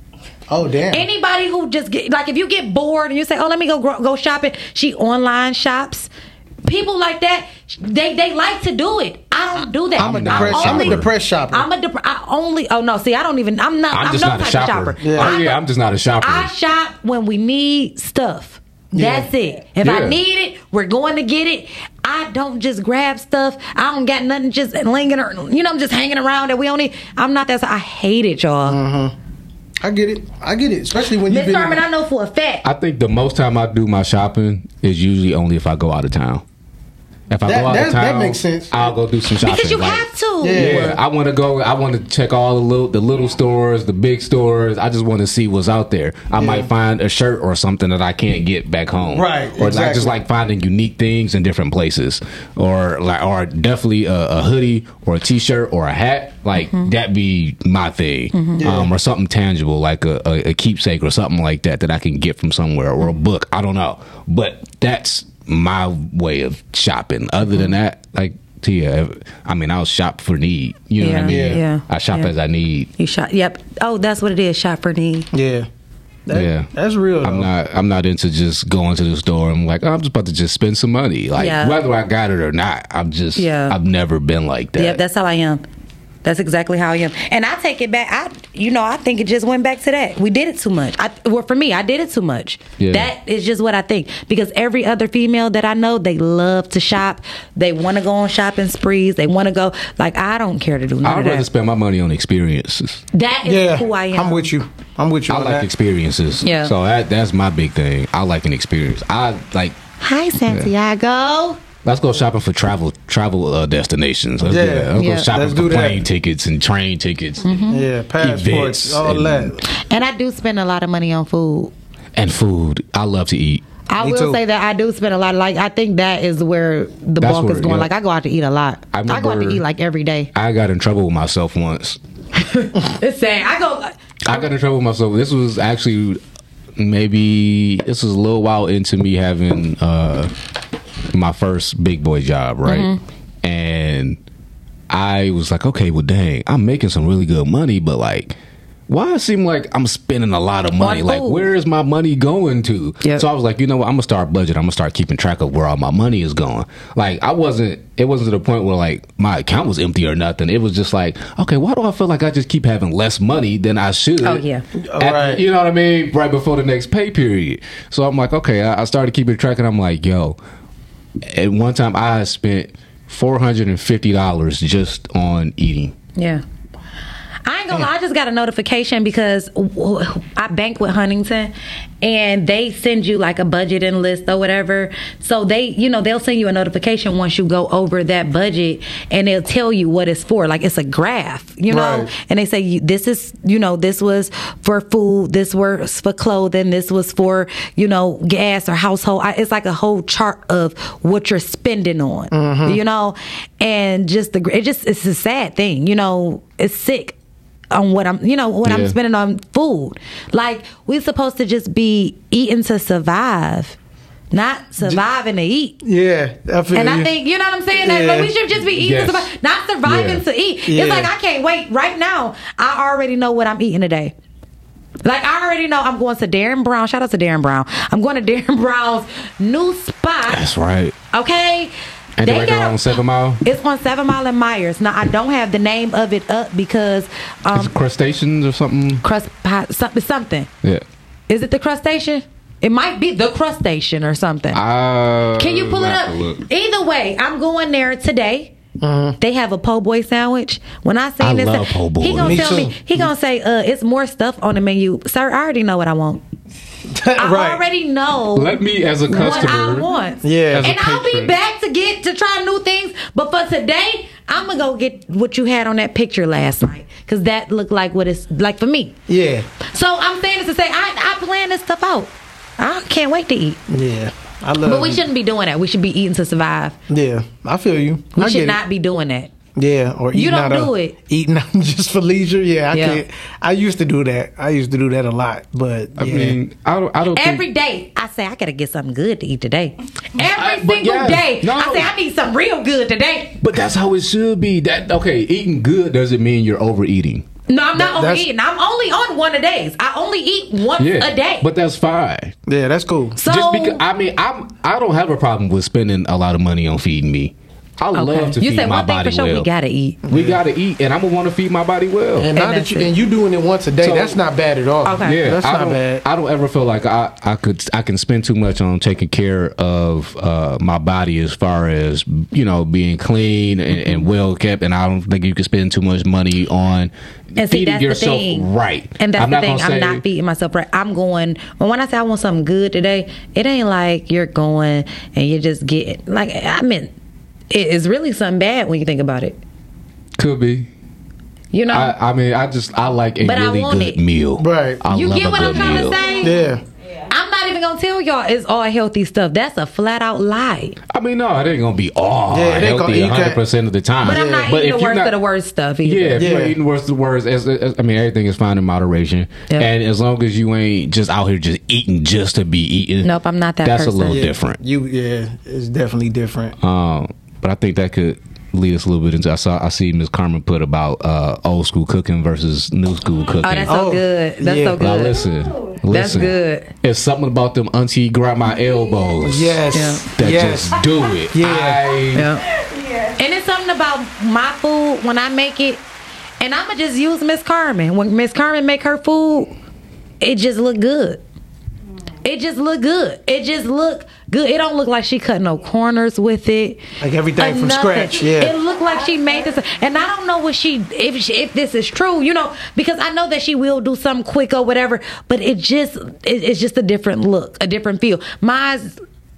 Oh damn. Anybody who just get like if you get bored and you say, "Oh, let me go go shopping," she online shops. People like that, they they like to do it. I don't do that. I'm a depressed- I'm a depressed shopper. I'm a dep- I only. Oh no, see, I don't even. I'm not. I'm I'm, just no not a type shopper. of shopper. Oh I yeah, I'm just not a shopper. I shop when we need stuff. Yeah. That's it. If Yeah. I need it, we're going to get it. I don't just grab stuff. I don't got nothing just lingering or you know, I'm just hanging around that we only I'm not that I hate it, y'all. Mm-hmm. I get it. I get it. Especially when you've Miss been. Carmen, I know for a fact. I think the most time I do my shopping is usually only if I go out of town. If I That- go out that- of that town, makes sense. I'll go do some shopping. Because you Like, have to. Yeah, I want to go. I want to check all the little, the little stores, the big stores. I just want to see what's out there. I Yeah. might find a shirt or something that I can't get back home. Right, Or I just like finding unique things in different places, or like, or definitely a, a hoodie or a t-shirt or a hat. Like that be my thing, Mhm. Yeah. um, or something tangible like a, a, a keepsake or something like that that I can get from somewhere or a book. I don't know, but that's my way of shopping. Other than mm-hmm. that, like. Tia, I mean, I'll shop for need. You know what I mean? Yeah. I shop Yeah. as I need. You shop. Yep. Oh, that's what it is. Shop for need. Yeah. That- yeah, that's real. I'm not. I'm not into just going to the store. I'm like, oh, I'm just about to just spend some money. Like Yeah. whether I got it or not, I'm just. Yeah. I've never been like that. Yep, that's how I am. That's exactly how I am. And I take it back. I, you know, I think it just went back to that. We did it too much. I, well, for me, I did it too much. Yeah. That is just what I think. Because every other female that I know, they love to shop. They want to go on shopping sprees. They want to go. Like I don't care to do none I'd of rather that. spend my money on experiences. That is Yeah, who I am. I'm with you. I'm with you. I on like that. experiences. Yeah. So that that's my big thing. I like an experience. I like. Hi, Santiago. Let's go shopping for travel travel uh, destinations. Let's do Yeah. that. Let's Yeah. go shopping Let's for do that. plane tickets and train tickets. Mm-hmm. Yeah, passports, all and- that. And I do spend a lot of money on food. And food. I love to eat. I Me will too. say that I do spend a lot. Of, like I think that is where the That's bulk where- is going. yeah. Like I go out to eat a lot. I I, go out to eat like every day. I got in trouble with myself once. It's sad. I go. I got in trouble with myself. This was actually maybe this was a little while into me having uh my first big boy job, right? Mm-hmm. And I was like, okay, well, dang, I'm making some really good money, but like. Why it seem like I'm spending a lot of money? Like, food. where is my money going to? Yep. So I was like, you know what? I'm gonna start budget. I'm gonna start keeping track of where all my money is going. Like, I wasn't. It wasn't to the point where like my account was empty or nothing. It was just like, okay, why do I feel like I just keep having less money than I should? Oh, yeah. at- Right. you know what I mean? Right before the next pay period. So I'm like, okay, I, I started keeping track, and I'm like, yo. At one time, I spent four hundred and fifty dollars just on eating. Yeah. I ain't gonna lie, I just got a notification because I bank with Huntington and they send you like a budgeting list or whatever. So they, you know, they'll send you a notification once you go over that budget and they'll tell you what it's for. Like it's a graph, you know, Right. and they say this is, you know, this was for food, this was for clothing, this was for, you know, gas or household. I, it's like a whole chart of what you're spending on, mm-hmm. you know, and just the, it just, it's a sad thing, you know, it's sick on what I'm, you know, what I'm spending on food. Like we're supposed to just be eating to survive, not surviving to eat. Yeah, I And I you. think you know what I'm saying. That, Yeah. like we should just be eating Yes. to survive, not surviving Yeah. to eat. Yeah. It's like I can't wait. Right now, I already know what I'm eating today. Like I already know I'm going to Darren Brown. Shout out to Darren Brown. I'm going to Darren Brown's new spot. That's right. Okay. And they right there on Seven Mile. It's on Seven Mile and Meyers. Now I don't have the name of it up because um It's crustaceans or something. crust pie, something something. Yeah. Is it the crustacean? It might be the crustacean or something. Uh, Can you pull it up? Either way, I'm going there today. They have a po' boy sandwich. When I seen I this, love po' boy. he gonna Me tell me too. he gonna say, "Uh, it's more stuff on the menu, sir. I already know what I want. I already know Let me, as a customer. what I customer, want. Yeah. As and I'll be back to get to try new things. But for today, I'm gonna go get what you had on that picture last night because that looked like what it's like for me. Yeah. So I'm saying this to say I, I plan this stuff out. I can't wait to eat. Yeah. I love But we shouldn't be doing that. We should be eating to survive. Yeah. I feel you. We I should get it. not be doing that. Yeah, or You eating don't out of- it. Eating out just for leisure. Yeah, I Yeah. can't. I used to do that. I used to do that a lot, but I mean, I don't. I don't think. Every day, I say I gotta get something good to eat today. Every I- single yeah, day, no. I say I need something real good today. But that's how it should be. That okay? Eating good doesn't mean you're overeating. No, I'm not that's- overeating. I'm only on one a days. I only eat once Yeah, a day. But that's fine. yeah, that's cool. so Just because I mean, I'm I don't have a problem with spending a lot of money on feeding me. I love to you feed said my one thing body for sure. well. We gotta eat. We gotta eat, and I'm gonna want to feed my body well. And, now that you and you doing it once a day, So- that's not bad at all. Yeah, that's I not don't, bad. I don't ever feel like I, I could I can spend too much on taking care of uh, my body as far as you know being clean and, and well kept, and I don't think you can spend too much money on And see, feeding that's the yourself thing. right. And that's I'm the thing. I'm not feeding myself right. I'm going. Well, when I say I want something good today, it ain't like you're going and you're just get like. I mean, it is really something bad when you think about it. Could be. You know. I, I mean, I just I like a But I really want good it. meal. Right. I you love get what I'm trying meal. to say? Yeah. I'm not even gonna tell y'all it's all healthy stuff. That's a flat out lie. I mean, no, it ain't gonna be all Yeah, it ain't healthy gonna- you 100 can't- percent of the time. But I'm not But eating the worst not- of the worst stuff either. Yeah, if you're Yeah. eating the worst of the worst, as, as, I mean, everything is fine in moderation. Yeah. And as long as you ain't just out here just eating just to be eating. Nope, I'm not that That's person. a little Yeah. different. You yeah, it's definitely different. Um, but I think that could lead us a little bit into. I saw I see Miss Carmen put about uh, old school cooking versus new school cooking. Oh, that's so Oh, good. That's yeah. so good. Now good. listen, That's good. It's something about them auntie grandma elbows. Yes. That Yes. just do it. Yeah. I, Yeah. And it's something about my food when I make it, and I'ma just use Miss Carmen. When Miss Carmen make her food, it just look good. It just look good. It just look good. It don't look like she cut no corners with it. Like everything from scratch, yeah. It looked like she made this, and I don't know what she if she, if this is true, you know, because I know that she will do something quick or whatever. But it just it, it's just a different look, a different feel. Mine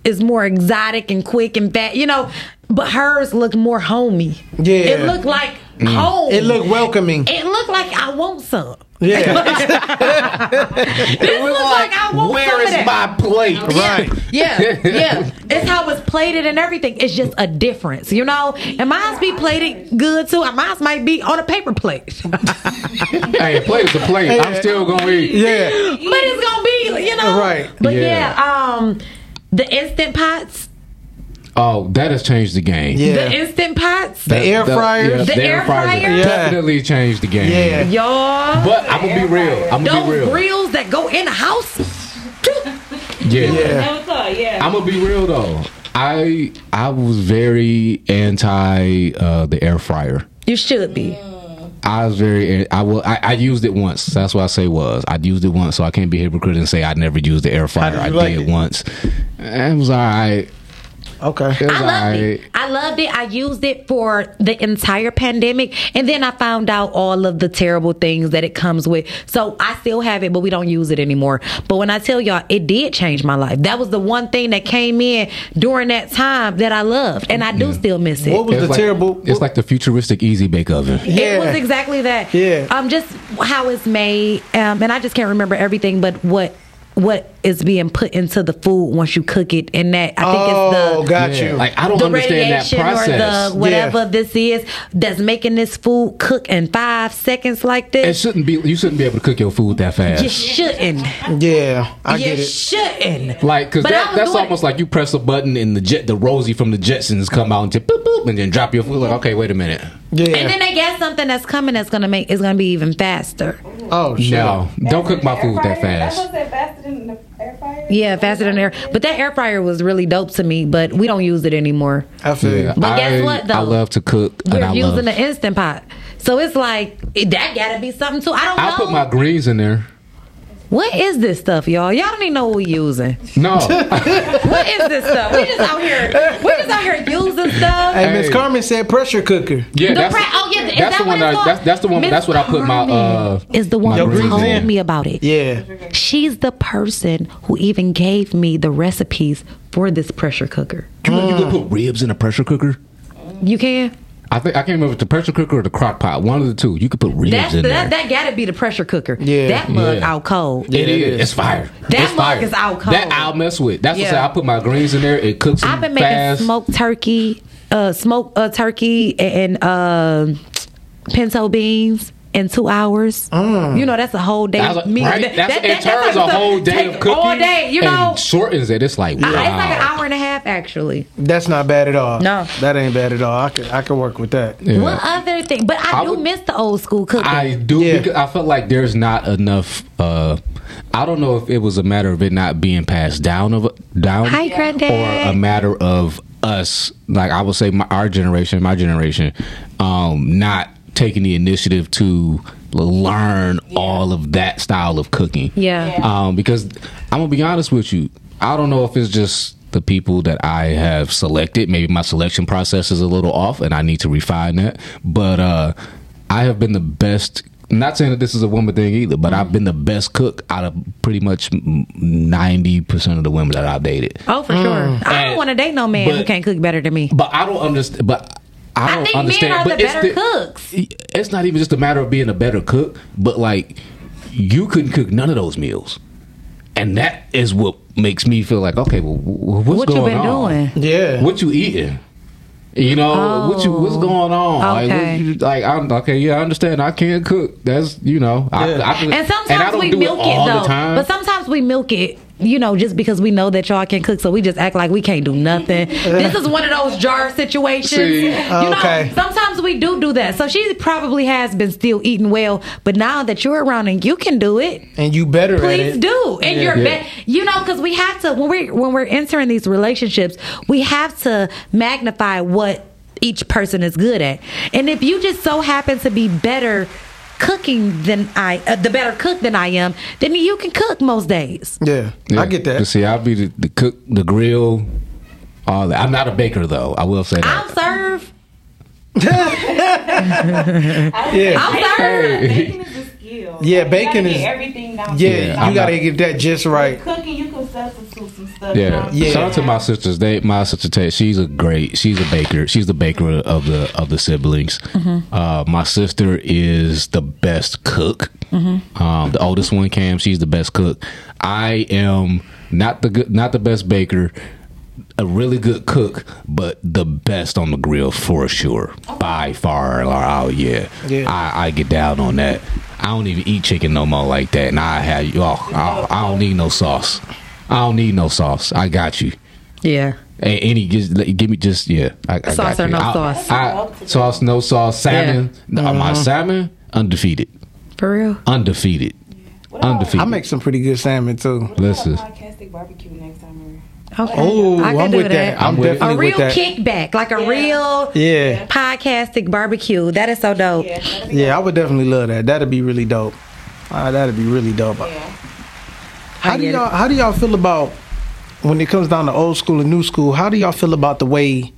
is more exotic and quick and fat, you know. But hers looked more homey. Yeah. it looked like mm. home. It looked welcoming. It looked like I want some. Yeah. Look like, I want Where that. my plate? Right. Yeah, yeah. It's how it's plated and everything. It's just a difference, you know. And mine's be plated good too. And Mine's might be on a paper plate, hey, a plate is a plate. I'm still gonna eat. Yeah. But it's gonna be, you know. Right. But Yeah. yeah, um, the instant pots, Oh, that has changed the game. Yeah. the instant pots, The air fryer. The air fryer? Yeah. definitely changed the game. Yeah. y'all. But I'm gonna be real. I'm gonna be Those real. grills that go in the house. Yeah. Yeah. Yeah. I'm gonna be real though. I I was very anti uh, the air fryer. You should be. I was very I will I, I used it once. That's what I say was I used it once, so I can't be a hypocrite and say I never used the air fryer. I like did it? once. It was alright. Okay. It was I loved alright. it. I loved it. I used it for the entire pandemic, and then I found out all of the terrible things that it comes with. So I still have it, but we don't use it anymore. But when I tell y'all, it did change my life. That was the one thing that came in during that time that I loved, and I do still miss it. What was It's the like, terrible? It's like the futuristic easy bake oven. It was exactly that. Yeah. Um, just how it's made, um, and I just can't remember everything, but what what is being put into the food once you cook it, and that I think oh, it's the oh, got Yeah. you. Like I don't the understand that radiation process. or the whatever this is that's making this food cook in five seconds like this. It shouldn't be. You shouldn't be able to cook your food that fast. You shouldn't. yeah, I you get it. shouldn't. Like, cause that, that's doing almost like you press a button and the jet, the Rosie from the Jetsons come out and just boop boop and then drop your food. Like, okay, wait a minute. Yeah. And then they got something that's coming that's gonna make it's gonna be even faster. oh shit. No, don't cook my food that That's fast. what's that faster than the air fryer? Yeah, faster than air. But that air fryer was really dope to me, but we don't use it anymore. I feel Yeah, you. But guess what, though? I love to cook and We're I using love. the instant pot. So it's like it- that gotta be something too. I don't I know. put my greens in there. What is this stuff, y'all? Y'all don't even know what we using. No, What is this stuff? We just out here. We just out here using stuff. Hey, Miss Carmen said pressure cooker. yeah, The that's pra- oh yeah, is that's that the one. I, that's that's the one. Miss That's what I put my uh. Is the one my who told in. me about it. Yeah. She's the person who even gave me the recipes for this pressure cooker. You know, you can put ribs in a pressure cooker. You can. I think I can't remember if it's the pressure cooker or the crock pot. One of the two. You could put ribs That's in that. there. That gotta be the pressure cooker. Yeah. That mug Yeah. out cold. it it is. is. It's fire. That it's mug fire. is out cold. That I'll mess with. That's what I say. I put my greens in there. It cooks I've been making fast. smoked turkey, uh, smoked uh, turkey and uh, pinto beans in two hours. You know that's a whole day. That's a- meal. right? That- That's, that- it that- turns that a whole day of cooking. All day, you know. and shortens it. It's like wow. Uh, It's like an hour and a half actually. That's not bad at all. No. That ain't bad at all. I could I could work with that. Yeah. What other thing? But I, I do would- miss the old school cooking. I do Yeah. because I felt like there's not enough. Uh, I don't know if it was a matter of it not being passed down of down, Hi, Granddad. or a matter of us, like I would say, my, our generation, my generation, um, not taking the initiative to learn all of that style of cooking. Yeah. Um, because I'm gonna be honest with you, I don't know if it's just the people that I have selected. Maybe my selection process is a little off, and I need to refine that. But uh, I have been the best. Not saying that this is a woman thing either, but I've been the best cook out of pretty much ninety percent of the women that I've dated. Oh, for sure. I don't want to date no man who can't cook better than me. But I don't understand. But I don't think men understand. are the but it's better cooks. It's not even just a matter of being a better cook, but like you couldn't cook none of those meals, and that is what makes me feel like okay, well, what's What you going been on? doing? Yeah. What you eating? You know what you what's Oh. going on? Like, what Okay. you, like I'm okay. Yeah, I understand. I can't cook. That's you know. I, I, And sometimes I don't we do milk it it, though. the time. But sometimes we milk it, you know, just because we know that y'all can cook, so we just act like we can't do nothing. this is one of those jar situations. See? you know, sometimes we do do that. So she probably has been still eating well, but now that you're around and you can do it, And you better at please do. And Yeah. you're Yeah. be- you know, because we have to when we're when we're entering these relationships, we have to magnify what each person is good at. And if you just so happen to be better cooking than I, uh, the better cook than I am, then you can cook most days. Yeah, I get that. But see, I'll be the, the cook, the grill, all that. I'm not a baker though. I will say that. I'll serve. Yeah. I'll serve. Baking is. Yeah, Like, bacon you gotta is- get everything down. Yeah, Yeah, you I'm gotta not- get that just right. Cooking, you can substitute some stuff. Yeah. Yeah. Shout out to my sisters. They my sister Tay, she's a great she's a baker. She's the baker of the of the siblings. Uh, my sister is the best cook. Um, the oldest one, Cam, she's the best cook. I am not the good not the best baker. A really good cook, but the best on the grill for sure, by far. Like, oh yeah, Yeah. I, I get down on that. I don't even eat chicken no more like that, and I have oh, I, I don't need no sauce. I don't need no sauce. I got you. Yeah. A- Any just give me just yeah. I, I Sauce got or no I- sauce? I, sauce, no sauce. Salmon. No, my mm-hmm. salmon undefeated. For real. Undefeated. Undefeated. I make some pretty good salmon too. Listen. Podcastic barbecue next time. Okay. Oh, I can I'm do with that. I'm with it. definitely A real kickback, like a real Yeah, Podcastic barbecue. That is so dope. yeah, I would definitely love that. That'd be really dope. Uh, that'd be really dope. Yeah. How do y'all How do y'all feel about when it comes down to old school and new school? How do y'all feel about the way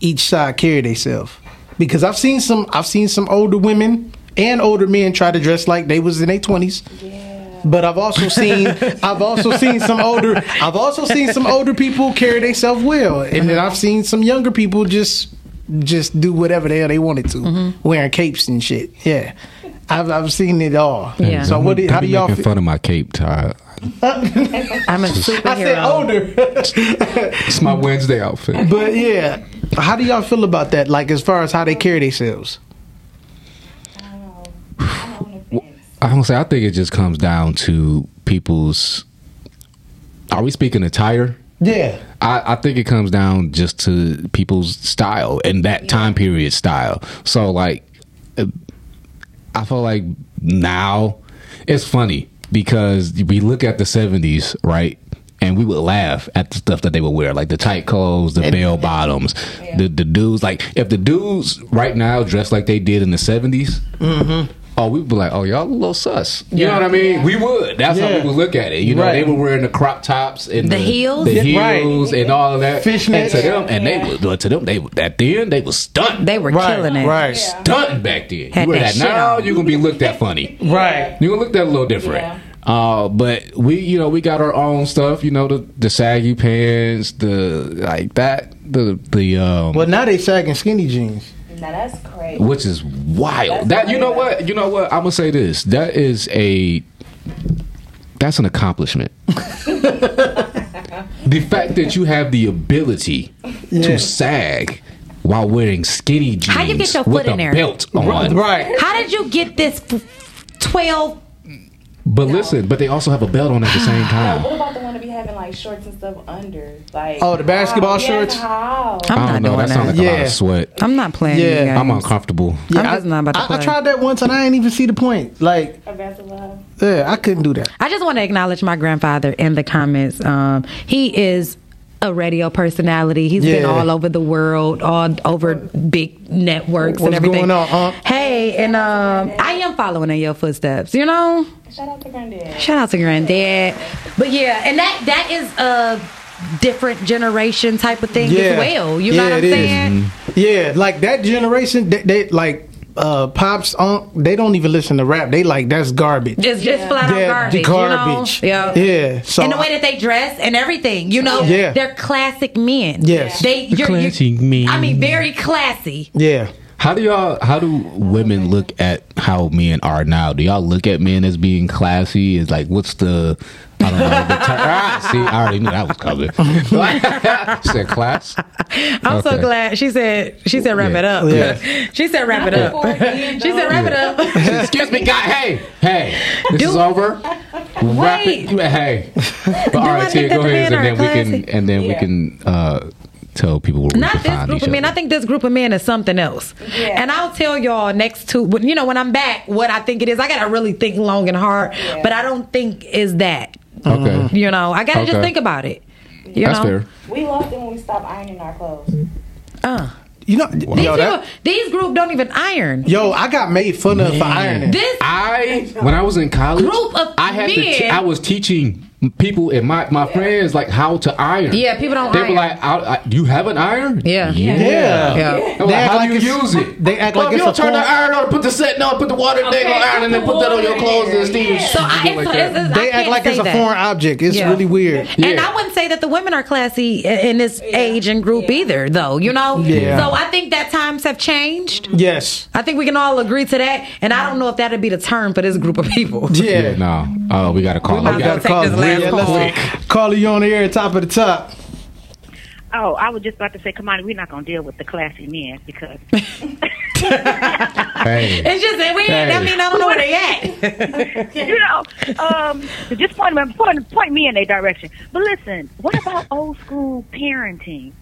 each side carry themselves? Because I've seen some I've seen some older women and older men try to dress like they was in their twenties. But I've also seen I've also seen some older I've also seen some older people carry themselves well, and then I've seen some younger people just just do whatever the hell they wanted to, mm-hmm. wearing capes and shit. Yeah, I've I've seen it all. Yeah. So what? do- How do y'all? making Feel? fun of my cape tie? I'm a superhero. I said older, It's my Wednesday outfit. but yeah. How do y'all feel about that? Like as far as how they carry themselves? I don't say. I think it just comes down to people's. Are we speaking attire? Yeah. I, I think it comes down just to people's style and that time period style. So like, I feel like now it's funny because we look at the seventies, right? And we would laugh at the stuff that they would wear, like the tight clothes, the bell bottoms, the the dudes. Like if the dudes right now dress like they did in the 70s Mm-hmm. Oh, we'd be like, oh, y'all a little sus. You Yeah. know what I mean? We would. That's Yeah. how we would look at it. You know, Right. they were wearing the crop tops and The heels? the heels, right. and all of that. Fishnets. And to them, and they were to them, they at then they were stunting. They were Right. killing it. Right. stunting back then. Had you wear that that now, you're gonna be looked at funny. Right. You're gonna look at a little different. Yeah. Uh, but we, you know, we got our own stuff. You know, the the saggy pants, the like that, the the um, Well, now they sagging skinny jeans. Now that's crazy. which is wild. That's that you know what? You know what? I'm gonna say this. That is a that's an accomplishment. the fact that you have the ability Yeah. to sag while wearing skinny jeans How you get your with foot in a there? belt on. Right. How did you get this f- 12 But listen, but they also have a belt on at the same time. what about the one to be having like shorts and stuff under? Like Oh, the basketball how? shorts? Yes, how? I'm I not don't know. doing That sounds like that. a lot Yeah. of sweat. I'm not playing. Yeah. these I'm games. uncomfortable. I'm I, just not about to I, I tried that once and I didn't even see the point. Like, A basketball. yeah, I couldn't do that. I just want to acknowledge my grandfather in the comments. Um, he is a radio personality. He's been all over the world, all over big networks and What's everything. going on, huh? Hey, and um, I am following in your footsteps. You know, Shout out to Granddad. shout out to granddad. But yeah, and that that is a different generation type of thing as well. You know what I'm it is. saying? Yeah, like that generation, they, they like uh pops on. They don't even listen to rap. They like that's garbage. It's just flat out Yeah, garbage. garbage. You know? Yeah, Yeah. so and the way that they dress and everything, you know, Yeah. they're classic men. Yes. they you're, you're- Classic men. I mean, very classy. Yeah. How do y'all? How do women look at how men are now? Do y'all look at men as being classy? Is like what's the? I don't know. The ter- ah, see, I already knew that was coming. She said class. I'm so glad she said she said wrap Yeah. it up. Yeah. she said wrap it up. she said wrap it up. Excuse me, guy. Hey, hey, this is over. Wrap it. Hey. But, all I right, think Tia, go ahead, and then are we can, and then we can uh, tell people where Not can this find group each of men. other. I think this group of men is something else. And I'll tell y'all next to you know when I'm back what I think it is. I gotta really think long and hard, but I don't think is that. Okay. You know, I gotta just think about it. You That's know, fair. We lost it when we stopped ironing our clothes. Uh, You know, these yo, people, these group don't even iron. yo, I got made fun of for ironing. This I when I was in college, Group of I had to. men. Te- I was teaching people and my my friends like how to iron. Yeah, people don't They iron. were like, I, I, "You have an iron?" Yeah. yeah. Yeah. Yeah. They They like, act how like do you use it? they act Well, like if it's you a don't turn the iron on, put the setting on, put the water okay, Okay, on iron, and then put put that on your clothes in and steam. So I, like it's, that. it's, it's, They I act like it's a that. foreign object. It's really weird. And I wouldn't say that the women are classy in this age and group either, though. You know. Yeah. So I think that times have changed. Yes. I think we can all agree to that, and I don't know if that'd be the term for this group of people. Yeah. Yeah, no. Oh, we got to call. might We got take Call, this last yeah, call. let's call you on the air, top of the top. Oh, I was just about to say, come on, we're not gonna deal with the classy men because Hey, It's just that we. ain't I mean, I don't know where they at. you know, um, just point, me- point point me in a direction. But listen, what about old school parenting?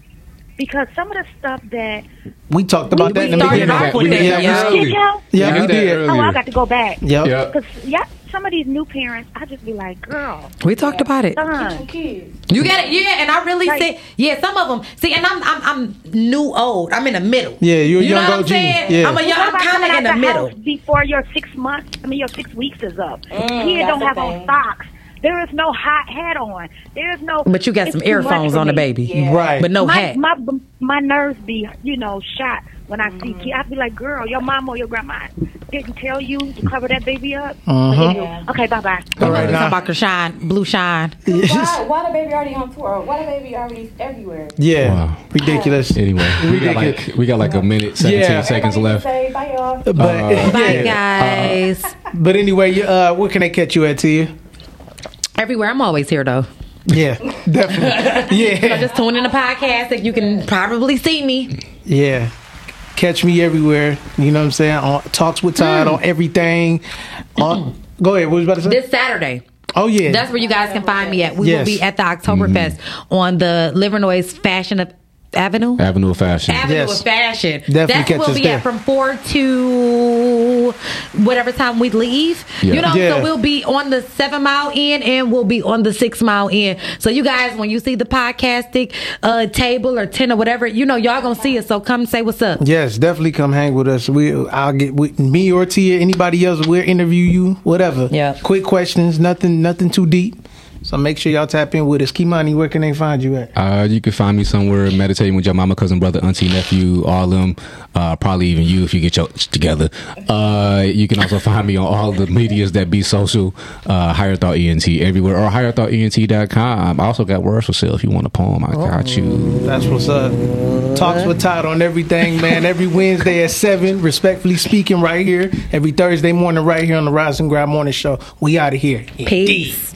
Because some of the stuff that We talked about that We in the started beginning. off with we yeah, we- did y'all? Yeah, we did. Oh, I got to go back. Yep. Yeah. Because yeah, some of these new parents, I just be like, girl, We talked about it. son, Kids. You got it, yeah. And I really Right. say, yeah. Some of them, see, and I'm I'm I'm new old. I'm in the middle. Yeah, you're a you know young what I'm saying? Yeah. I'm a young. What I'm kind of in the the middle. before your six months. I mean, your six weeks is up. Mm, Kid that's don't the have on socks. There is no hot hat on. There is no. But you got some earphones on the baby, Yeah. Right. but no my, hat. My my nerves be you know shot when I see kids. I be like, girl, your mom or your grandma didn't tell you to cover that baby up. Uh-huh. Yeah. Okay, bye bye. All right, Talking now. about shine, blue shine. Why, why the baby already on tour? Why the baby already everywhere? Yeah. Wow. Ridiculous. Anyway, we got Ridiculous. like we got like a minute, seventeen Yeah. seconds Everybody left. Say bye y'all. But, Bye, yeah. guys. But anyway, you- uh, where can I catch you at, Tia? Everywhere, I'm always here though. Yeah, definitely. Yeah. So Yeah. just tune in the podcast, that you can probably see me. Yeah. Catch me everywhere. You know what I'm saying? On Talks with Todd hmm. on everything. On, go ahead. What was you about to say? This Saturday. oh, yeah. That's where you guys can find me at. We Yes. will be at the Oktoberfest mm-hmm. on the Livernois Fashion of Avenue. Avenue of Fashion. Avenue Yes. of Fashion. Definitely That's where we'll be there. at from four to whatever time we leave. Yeah. You know, Yeah. so we'll be on the seven mile in and we'll be on the six mile in. So you guys, when you see the Podcastic uh, table or ten or whatever, you know y'all gonna see us. So come say what's up. Yes, definitely come hang with us. We, I'll get with me or Tia, anybody else. We'll interview you, whatever. Yeah. Quick questions, nothing, nothing too deep. So make sure y'all tap in with us. Kimani, where can they find you at? Uh, you can find me somewhere meditating with your mama, cousin, brother, auntie, nephew, all them. Uh, probably even you if you get your together. Uh, you can also find me on all the medias that be social. Uh, Higher Thought ENT everywhere or higherthoughtent.com. I also got words for sale if you want a poem. I got you. That's what's up. Talks with Todd on everything, man. Every Wednesday at 7, respectfully speaking, right here. Every Thursday morning, right here on the Rise and Grind Morning Show. We out of here. Peace.